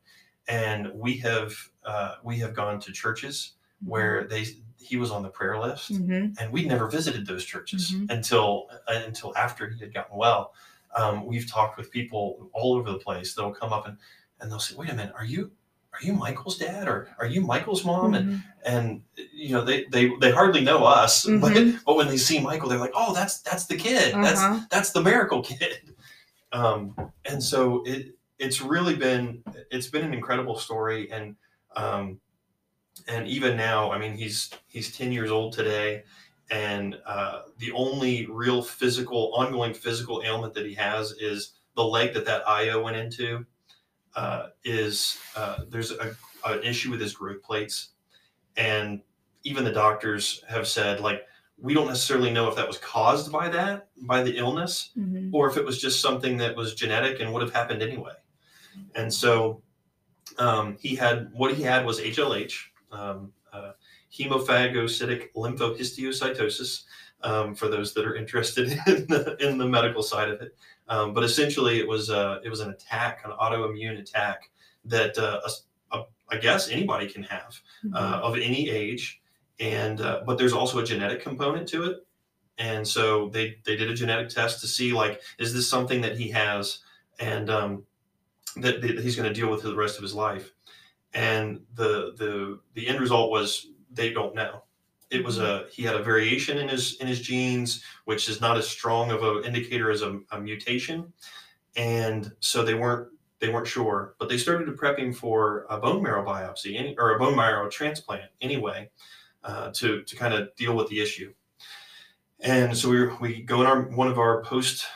and we have uh, we have gone to churches where mm-hmm. they he was on the prayer list, mm-hmm. and we'd never visited those churches mm-hmm. until uh, until after he had gotten well. Um, we've talked with people all over the place. They'll come up and and they'll say, "Wait a minute, are you are you Michael's dad or are you Michael's mom?" And mm-hmm. and you know they they they hardly know us, (laughs) but, mm-hmm. but when they see Michael, they're like, "Oh, that's that's the kid. Uh-huh. That's that's the miracle kid." (laughs) Um, and so it it's really been it's been an incredible story and um, and even now i mean he's he's 10 years old today and uh, the only real physical ongoing physical ailment that he has is the leg that that io went into uh, is uh, there's a, an issue with his growth plates and even the doctors have said like we don't necessarily know if that was caused by that by the illness mm-hmm. or if it was just something that was genetic and would have happened anyway and so um, he had what he had was HLH, um, hemophagocytic lymphohistiocytosis. Um, for those that are interested (laughs) in the, in the medical side of it, um, but essentially it was a, it was an attack, an autoimmune attack that uh, a, a, I guess anybody can have mm-hmm. uh, of any age, and uh, but there's also a genetic component to it, and so they they did a genetic test to see like is this something that he has, and um, that, that he's going to deal with for the rest of his life. And the the the end result was they don't know. It was a he had a variation in his in his genes, which is not as strong of an indicator as a, a mutation, and so they weren't they weren't sure. But they started to prep him for a bone marrow biopsy any, or a bone marrow transplant anyway, uh, to to kind of deal with the issue. And so we we go in our one of our post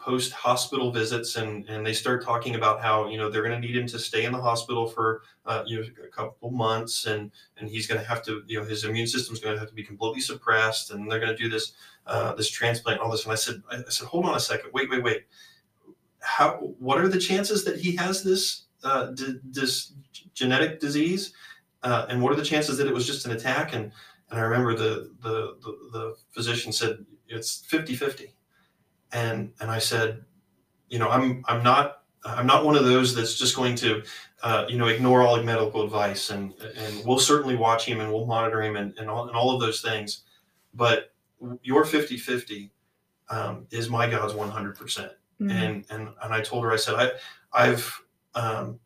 post hospital visits and and they start talking about how you know they're going to need him to stay in the hospital for uh, you know a couple months and and he's going to have to you know his immune system's going to have to be completely suppressed and they're going to do this uh, this transplant all this. And I said I said hold on a second. Wait wait wait. How what are the chances that he has this uh, d- this genetic disease? Uh, and what are the chances that it was just an attack? And and I remember the the the, the physician said it's 50 50 and and I said, you know, I'm I'm not I'm not one of those that's just going to, uh, you know, ignore all medical advice, and and we'll certainly watch him and we'll monitor him and and all, and all of those things, but your 50-50 um, is my God's 100 percent. Mm-hmm. And and and I told her I said I I've um,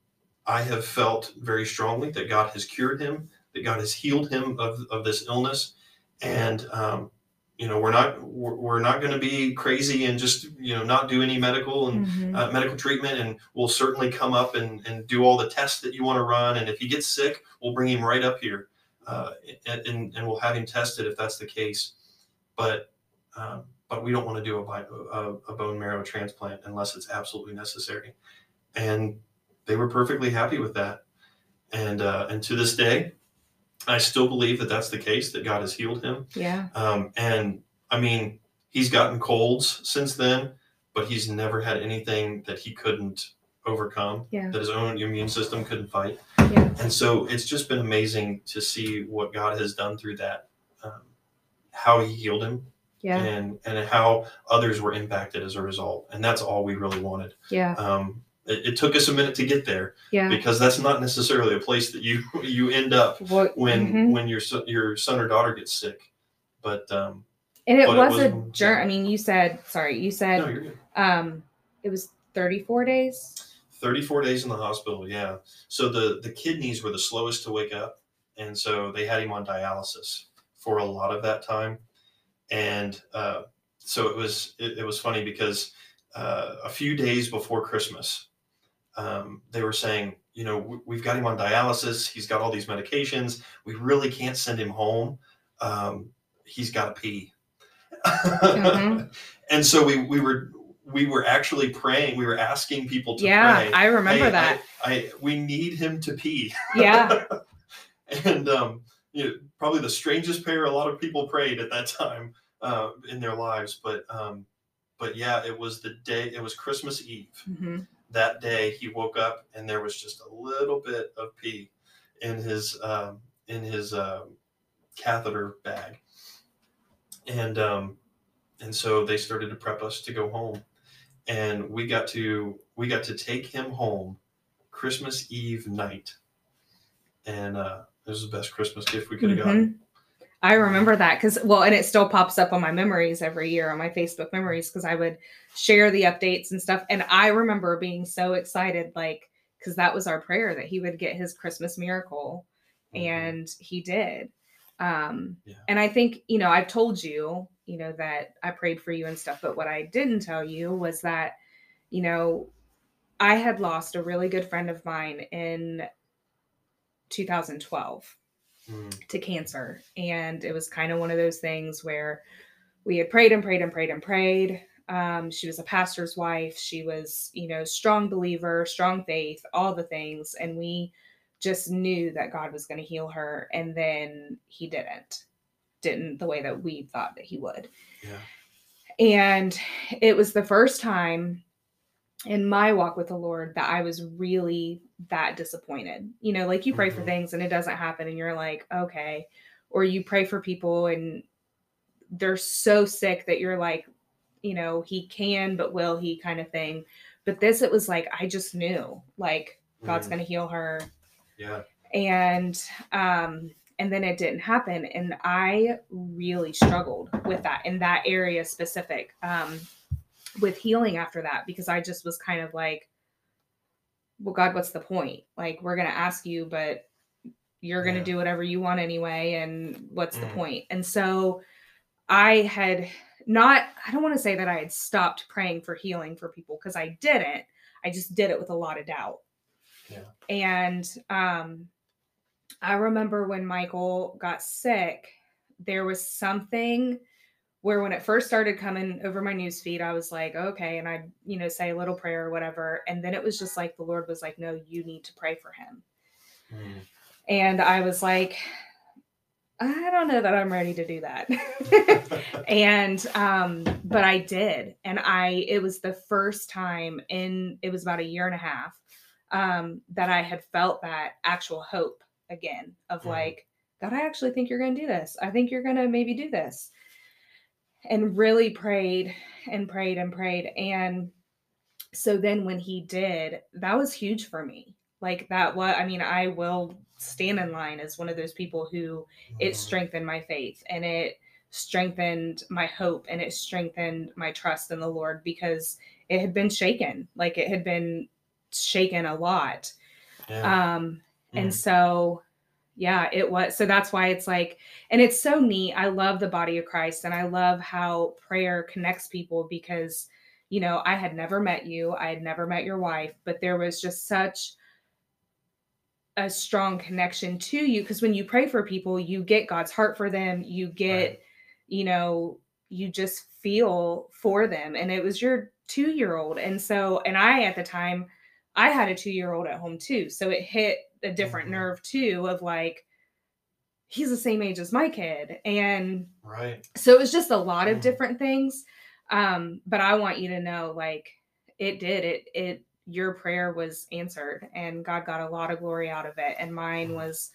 I have felt very strongly that God has cured him, that God has healed him of, of this illness, and um, you know we're not we're, not going to be crazy and just you know not do any medical and mm-hmm. uh, medical treatment and we'll certainly come up and, and do all the tests that you want to run and if he gets sick we'll bring him right up here uh, and, and, and we'll have him tested if that's the case. But um, but we don't want to do a, a, a bone marrow transplant unless it's absolutely necessary. And they were perfectly happy with that. And uh, and to this day I still believe that that's the case, that God has healed him. Yeah. Um, and I mean, he's gotten colds since then, but he's never had anything that he couldn't overcome, yeah. that his own immune system couldn't fight. Yeah. And so it's just been amazing to see what God has done through that, um, how he healed him. Yeah. And, and how others were impacted as a result. And that's all we really wanted. Yeah. Um, it, it, took us a minute to get there yeah. because that's not necessarily a place that you (laughs) you end up what, when mm-hmm. when your your son or daughter gets sick. But um and it was, it a journey. i mean you said sorry you said no, um it was 34 days? 34 days in the hospital yeah. So the the kidneys were the slowest to wake up and so they had him on dialysis for a lot of that time. And uh, so it was it, it was funny because uh, a few days before christmas um, they were saying, you know, we've got him on dialysis. He's got all these medications. We really can't send him home. Um, he's got to pee. Mm-hmm. (laughs) and so we, we were we were actually praying. We were asking people to yeah, pray. I remember "Hey, that. I, I we need him to pee. yeah. (laughs) and um, you know, probably the strangest prayer a lot of people prayed at that time uh, in their lives. But um, but yeah, it was the day. It was Christmas Eve. hmm That day, he woke up and there was just a little bit of pee in his um, in his um, catheter bag, and um, and so they started to prep us to go home, and we got to we got to take him home Christmas Eve night, and uh, it was the best Christmas gift we could have gotten. I remember that because, well, and it still pops up on my memories every year on my Facebook memories because I would share the updates and stuff. And I remember being so excited, like, because that was our prayer that he would get his Christmas miracle. Mhm. And he did. Um, Yeah. And I think, you know, I've told you, you know, that I prayed for you and stuff. But what I didn't tell you was that, you know, I had lost a really good friend of mine in 2012 Mm, to cancer. And it was kind of one of those things where we had prayed and prayed and prayed and prayed. Um, she was a pastor's wife. She was, you know, strong believer, strong faith, all the things. And we just knew that God was going to heal her. And then he didn't, didn't the way that we thought that he would. yeah. And it was the first time in my walk with the Lord that I was really that disappointed. You know, like you pray for Mhm. things and it doesn't happen and you're like, okay. Or you pray for people and they're so sick that you're like, you know, he can, but will he kind of thing. But this, it was like, I just knew like God's Mm, going to heal her yeah. and um and then it didn't happen and i really struggled with that in that area specific um with healing after that because i just was kind of like well god what's the point like we're going to ask you but you're going to Yeah. do whatever you want anyway and what's the Mm. point and so i had not i don't want to say that i had stopped praying for healing for people because i didn't i just did it with a lot of doubt Yeah. and um I remember when Michael got sick, there was something where when it first started coming over my news feed, I was like, okay, and I'd, you know, say a little prayer or whatever. And then it was just like the Lord was like, no, you need to pray for him. Mm, And I was like, I don't know that I'm ready to do that. (laughs) and um but I did and I it was the first time in it was about a year and a half um that I had felt that actual hope again of Mhm. like God I actually think you're going to do this. I think you're going to maybe do this. And really prayed and prayed and prayed and so then when he did, that was huge for me. Like that was I mean I will stand in line as one of those people who it mm, strengthened my faith and it strengthened my hope and it strengthened my trust in the Lord because it had been shaken. Like it had been shaken a lot. yeah. Um and Mm. so yeah, it was so that's why it's like and it's so neat. I love the body of Christ and I love how prayer connects people because you know, I had never met you, I had never met your wife, but there was just such a strong connection to you because when you pray for people, you get God's heart for them, you get, Right. you know, you just feel for them. And it was your two year old. And so, and I at the time, I had a two year old at home too. So it hit a different Mhm. nerve too of like, he's the same age as my kid. And right. so it was just a lot of Mm. different things um but i want you to know like it did it it your prayer was answered and god got a lot of glory out of it and mine Mm. was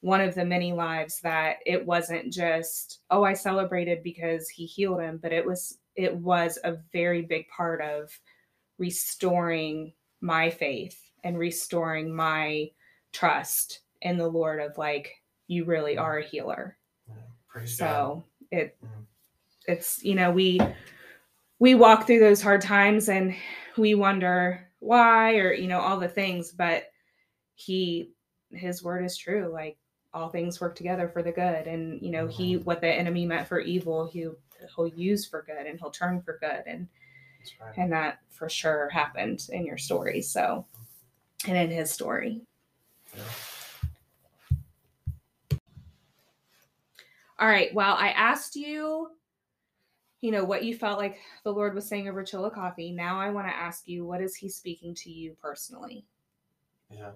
one of the many lives that it wasn't just oh i celebrated because he healed him but it was it was a very big part of restoring my faith and restoring my trust in the lord of like you really are a healer Yeah. Praise God. so it Mhm. it's you know we we walk through those hard times and we wonder why or you know all the things but he his word is true like all things work together for the good and you know he what the enemy meant for evil he he'll use for good and he'll turn for good and right. and that for sure happened in your story so and in his story Yeah. All right. Well, I asked you, you know, what you felt like the Lord was saying over Chillicothe. Now I want to ask you, what is He speaking to you personally? Yeah.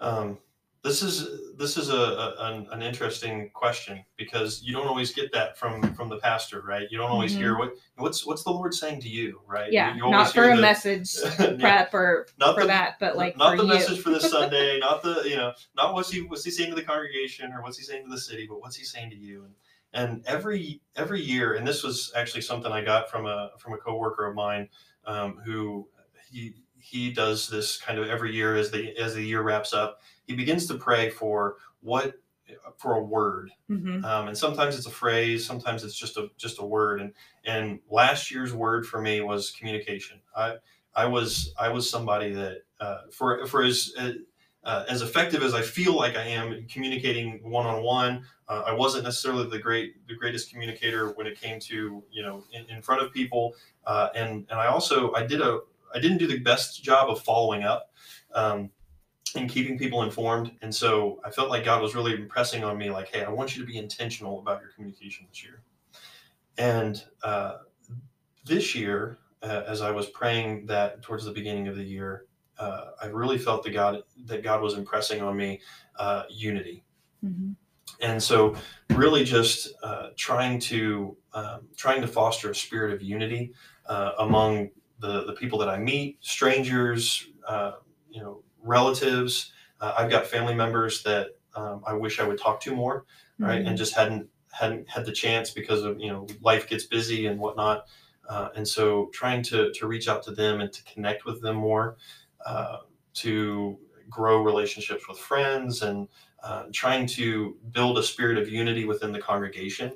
Um, this is this is a, a an, an, interesting question because you don't always get that from from the pastor, right? You don't always mm-hmm. hear what what's what's the Lord saying to you, right? Yeah, you, you not for a the, message (laughs) prep or not for the, that, but like not the you. message for this (laughs) Sunday, not the you know not what's he what's he saying to the congregation or what's he saying to the city, but what's he saying to you. And, and every every year, and this was actually something I got from a from a coworker of mine um, who he he does this kind of every year as the as the year wraps up he begins to pray for what for a word. Mm-hmm. um, and sometimes it's a phrase sometimes it's just a just a word. And and last year's word for me was communication. I i was i was somebody that uh, for for as uh, as effective as I feel like I am communicating one on one, I wasn't necessarily the great the greatest communicator when it came to you know in, in front of people, uh, and and I also I did a I didn't do the best job of following up. Um, and keeping people informed. And so I felt like God was really impressing on me, like, hey, I want you to be intentional about your communication this year. And uh, this year, uh, as I was praying that towards the beginning of the year, uh, I really felt that God that God was impressing on me uh, unity. Mm-hmm. And so, really, just uh, trying to um, trying to foster a spirit of unity uh, among the the people that I meet, strangers, you know, relatives. Uh, I've got family members that um, I wish I would talk to more, right, mm-hmm. and just hadn't hadn't had the chance because of you know life gets busy and whatnot. Uh, and so trying to to reach out to them and to connect with them more, uh, to grow relationships with friends and uh, trying to build a spirit of unity within the congregation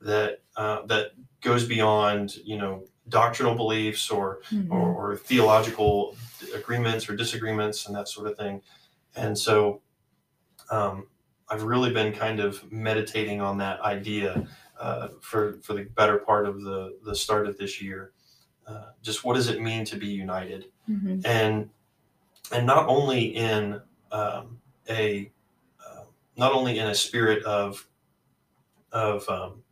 that uh, that goes beyond you know doctrinal beliefs or, mm-hmm. or, or theological agreements or disagreements and that sort of thing. And so um, I've really been kind of meditating on that idea uh, for for the better part of the the start of this year. Uh, just what does it mean to be united, mm-hmm. and and not only in um, a uh, not only in a spirit of of um,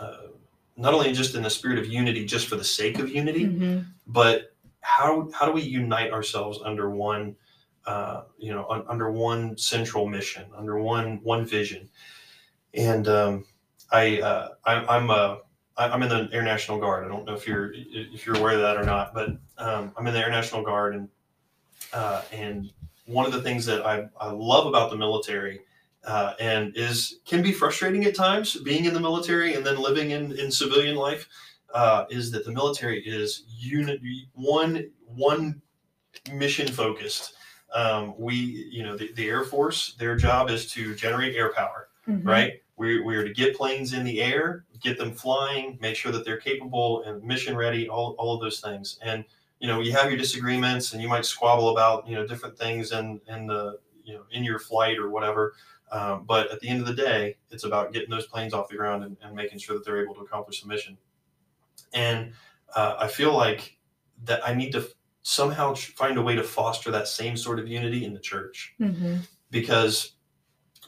uh, not only just in the spirit of unity, just for the sake of unity, mm-hmm. but how how do we unite ourselves under one, uh, you know, un, under one central mission, under one one vision? And um, I, uh, I am a I'm in the Air National Guard. I don't know if you're if you're aware of that or not, but um, I'm in the Air National Guard, and uh, and one of the things that I, I love about the military uh, and is can be frustrating at times being in the military and then living in, in civilian life uh, is that the military is unit one one mission focused. Um, we you know the, the air force their job is to generate air power mm-hmm. right? We, we are to get planes in the air get them flying make sure that they're capable and mission ready all, all of those things. And you know you have your disagreements and you might squabble about you know different things in in the you know in your flight or whatever um, but at the end of the day, it's about getting those planes off the ground and, and making sure that they're able to accomplish the mission. And uh, I feel like that I need to somehow find a way to foster that same sort of unity in the church, mm-hmm. because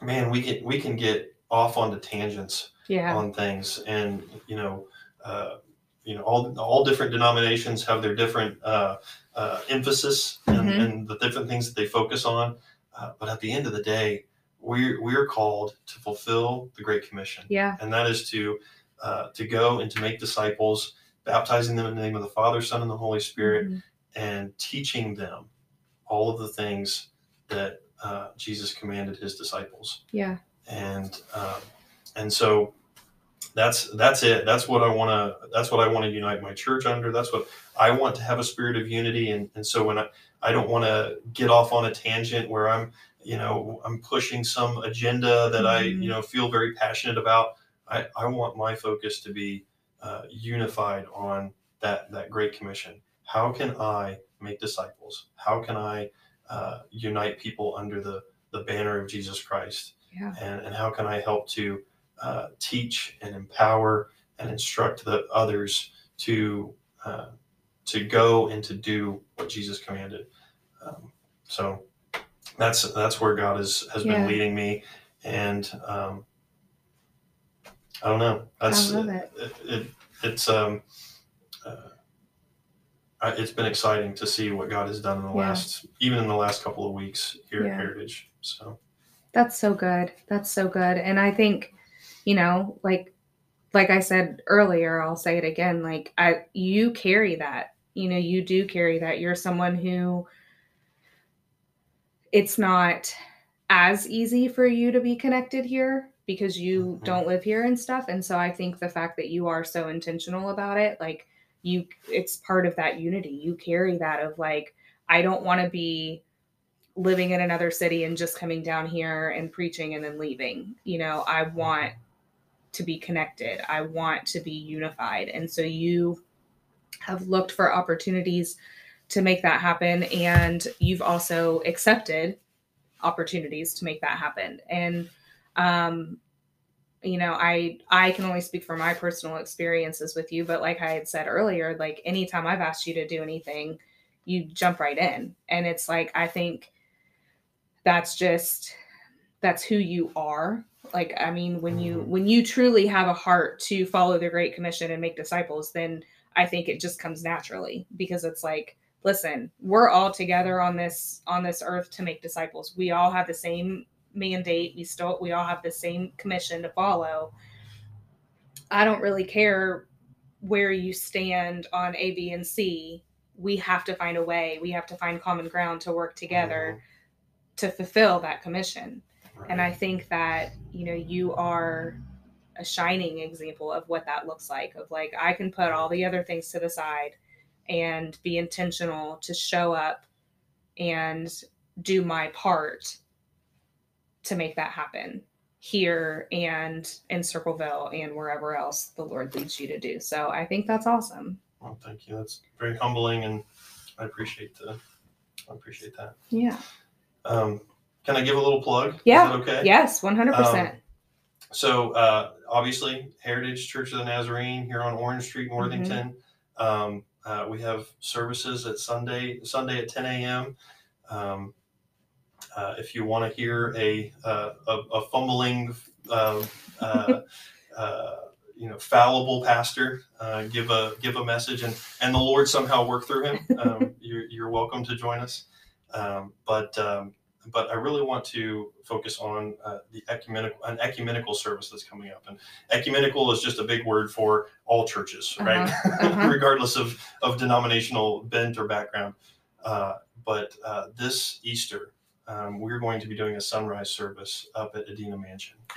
man, we can we can get off onto tangents yeah. on things, and you know. Uh, you know all all different denominations have their different uh, uh, emphasis and, mm-hmm. and, the different things that they focus on. Uh, but at the end of the day, we're we're called to fulfill the Great Commission. Yeah. And that is to uh, to go and to make disciples, baptizing them in the name of the Father, Son, and the Holy Spirit, mm-hmm. and teaching them all of the things that uh, Jesus commanded his disciples. Yeah. And um, and so that's that's it. That's what I want to. That's what I want to unite my church under. That's what I want to have a spirit of unity. And and so when I I don't want to get off on a tangent where I'm you know i'm pushing some agenda that i you mm-hmm. know feel very passionate about. I, I want my focus to be uh, unified on that that great commission. How can i make disciples? How can i uh, unite people under the the banner of jesus christ? Yeah. and, and how can i help to uh, teach and empower and instruct the others to uh, to go and to do what jesus commanded? Um, so that's that's where God has has yeah. been leading me, and um, I don't know. That's I love it. It, it, it's um, uh, it's been exciting to see what God has done in the Yeah. last, even in the last couple of weeks here Yeah. at Heritage. So That's so good. That's so good. And I think, you know, like like I said earlier, I'll say it again, like I you carry that. You know, you do carry that. You're someone who it's not as easy for you to be connected here because you Mhm. don't live here and stuff. And so I think the fact that you are so intentional about it, like you it's part of that unity. You carry that of like I don't want to be living in another city and just coming down here and preaching and then leaving. You know, I want to be connected. I want to be unified. And so you have looked for opportunities to make that happen and you've also accepted opportunities to make that happen. And um you know, I I can only speak from my personal experiences with you, but like I had said earlier, like anytime I've asked you to do anything, you jump right in. And it's like I think that's just that's who you are like i mean when you Mhm. when you truly have a heart to follow the great commission and make disciples then i think it just comes naturally because it's like listen we're all together on this on this earth to make disciples. We all have the same mandate. We still we all have the same commission to follow. I don't really care where you stand on a b and c. We have to find a way. We have to find common ground to work together mm-hmm. to fulfill that commission. Right. and i think that you know you are a shining example of what that looks like of like i can put all the other things to the side and be intentional to show up and do my part to make that happen here and in circleville and wherever else the lord leads you to do so i think that's awesome Well, thank you. That's very humbling, and I appreciate the. I appreciate that. yeah Um, can I give a little plug? Yeah. Is that okay? yes 100% Um, So uh, obviously, Heritage Church of the Nazarene here on Orange Street, in Worthington. Um, uh, we have services at Sunday Sunday at 10 a.m. Um, uh, if you want to hear a uh, a, a fumbling, uh, uh, (laughs) uh, you know, fallible pastor uh, give a give a message, and and the Lord somehow work through him, um, (laughs) you're, you're welcome to join us. Um, but um, but I really want to focus on uh, the ecumenical an ecumenical service that's coming up. And ecumenical is just a big word for all churches, right? uh-huh. (laughs) Regardless of of denominational bent or background. Uh, but uh, this Easter, um, we're going to be doing a sunrise service up at Adena Mansion, (gasps)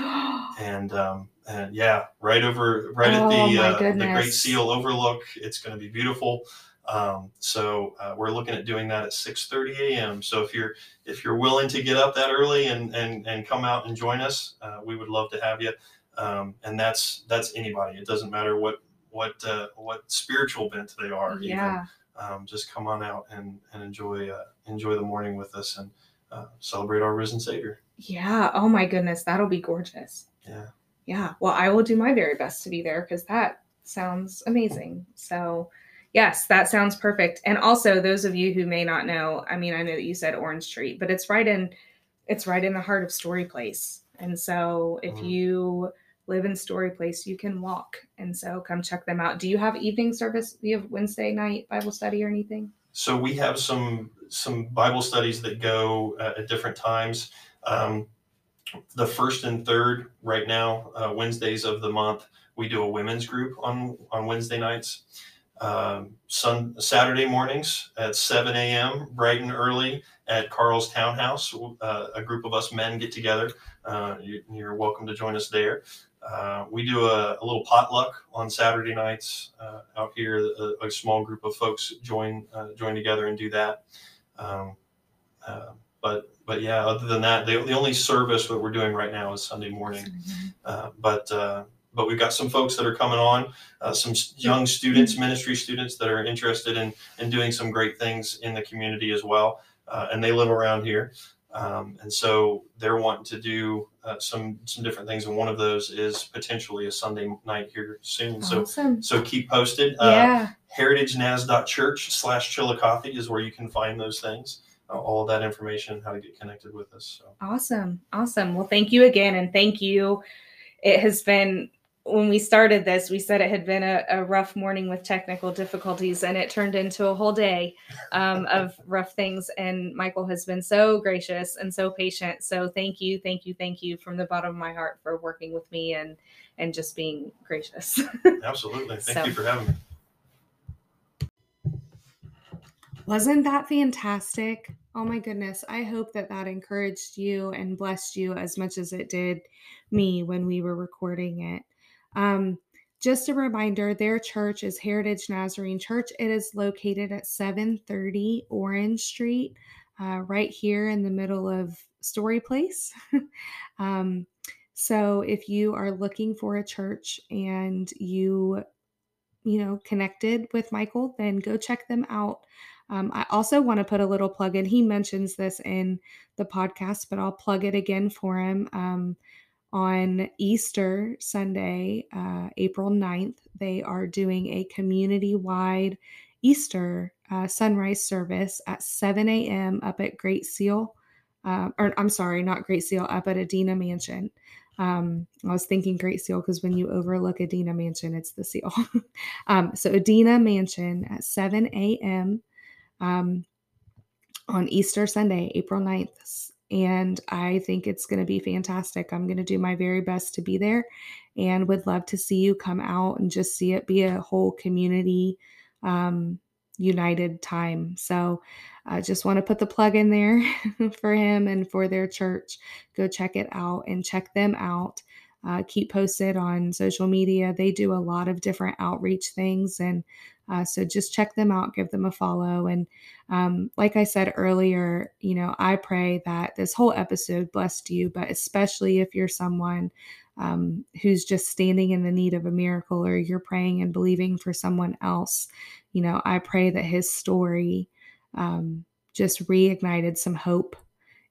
and um, and yeah, right over right Oh, at the uh, the Great. Seal overlook. It's going to be beautiful. Um, so uh, we're looking at doing that at 6:30 a.m. So if you're if you're willing to get up that early and and and come out and join us, uh, we would love to have you. Um, and that's that's anybody. It doesn't matter what what uh, what spiritual bent they are. even. yeah Um, just come on out and and enjoy uh, enjoy the morning with us and uh, celebrate our risen Savior. Yeah. Oh my goodness, that'll be gorgeous. Yeah. Yeah. Well, I will do my very best to be there because that sounds amazing. So, yes, that sounds perfect. And also, those of you who may not know, I mean, I know that you said Orange Street, but it's right in, it's right in the heart of Story Place. And so, if Mhm. you live in Story Place, you can walk. And so, come check them out. Do you have evening service? Do you have Wednesday night Bible study or anything? So we have some some Bible studies that go uh, at different times. Um, the first and third right now uh, Wednesdays of the month we do a women's group on on Wednesday nights. Um, sun Saturday mornings at 7 a.m. bright and early at Carl's Townhouse. Uh, a group of us men get together. Uh, you, you're welcome to join us there. Uh, we do a, a little potluck on Saturday nights uh, out here. A, a small group of folks join uh, join together and do that. Um, uh, but but yeah, other than that, the, the only service that we're doing right now is Sunday morning. Uh, but uh, but we've got some folks that are coming on, uh, some young students, ministry students that are interested in in doing some great things in the community as well, uh, and they live around here. Um, and so they're wanting to do uh, some some different things, and one of those is potentially a Sunday night here soon. So awesome. so keep posted. Uh, yeah. heritagenaz.church slash chillicothe is where you can find those things, uh, all that information, how to get connected with us. So Awesome. Awesome. Well, thank you again. And thank you. It has been when we started this, we said it had been a, a, rough morning with technical difficulties, and it turned into a whole day um, (laughs) of rough things. And Michael has been so gracious and so patient. So thank you, thank you, thank you from the bottom of my heart for working with me and and just being gracious. (laughs) Absolutely, thank so. you for having me. Wasn't that fantastic? Oh my goodness. I hope that that encouraged you and blessed you as much as it did me when we were recording it. Um, just a reminder their church is Heritage Nazarene Church. It is located at 730 Orange Street, uh, right here in the middle of Story Place. (laughs) um, so if you are looking for a church and you, you know, connected with Michael, then go check them out. Um, I also want to put a little plug in. He mentions this in the podcast, but I'll plug it again for him. Um, on Easter Sunday, uh, April 9th, they are doing a community wide Easter uh, sunrise service at 7 a.m. up at Great Seal. Uh, or I'm sorry, not Great Seal, up at Adena Mansion. Um, I was thinking Great Seal because when you overlook Adena Mansion, it's the seal. (laughs) um, so Adena Mansion at 7 a.m um, on Easter Sunday, April 9th. And I think it's going to be fantastic. I'm going to do my very best to be there and would love to see you come out and just see it be a whole community um, united time. So I just want to put the plug in there (laughs) for him and for their church. Go check it out and check them out. Uh, keep posted on social media. They do a lot of different outreach things and uh, so just check them out, give them a follow. And um, like I said earlier, you know, I pray that this whole episode blessed you, but especially if you're someone um, who's just standing in the need of a miracle or you're praying and believing for someone else, you know, I pray that his story um, just reignited some hope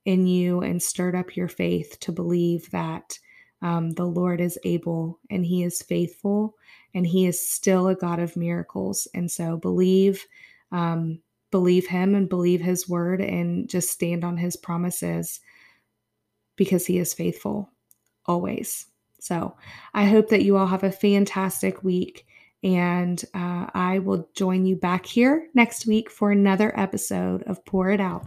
in you and stirred up your faith to believe that um, the Lord is able and he is faithful and he is still a God of miracles. And so believe, um, believe him and believe his word and just stand on his promises because he is faithful always. So I hope that you all have a fantastic week. And uh, I will join you back here next week for another episode of Pour It Out.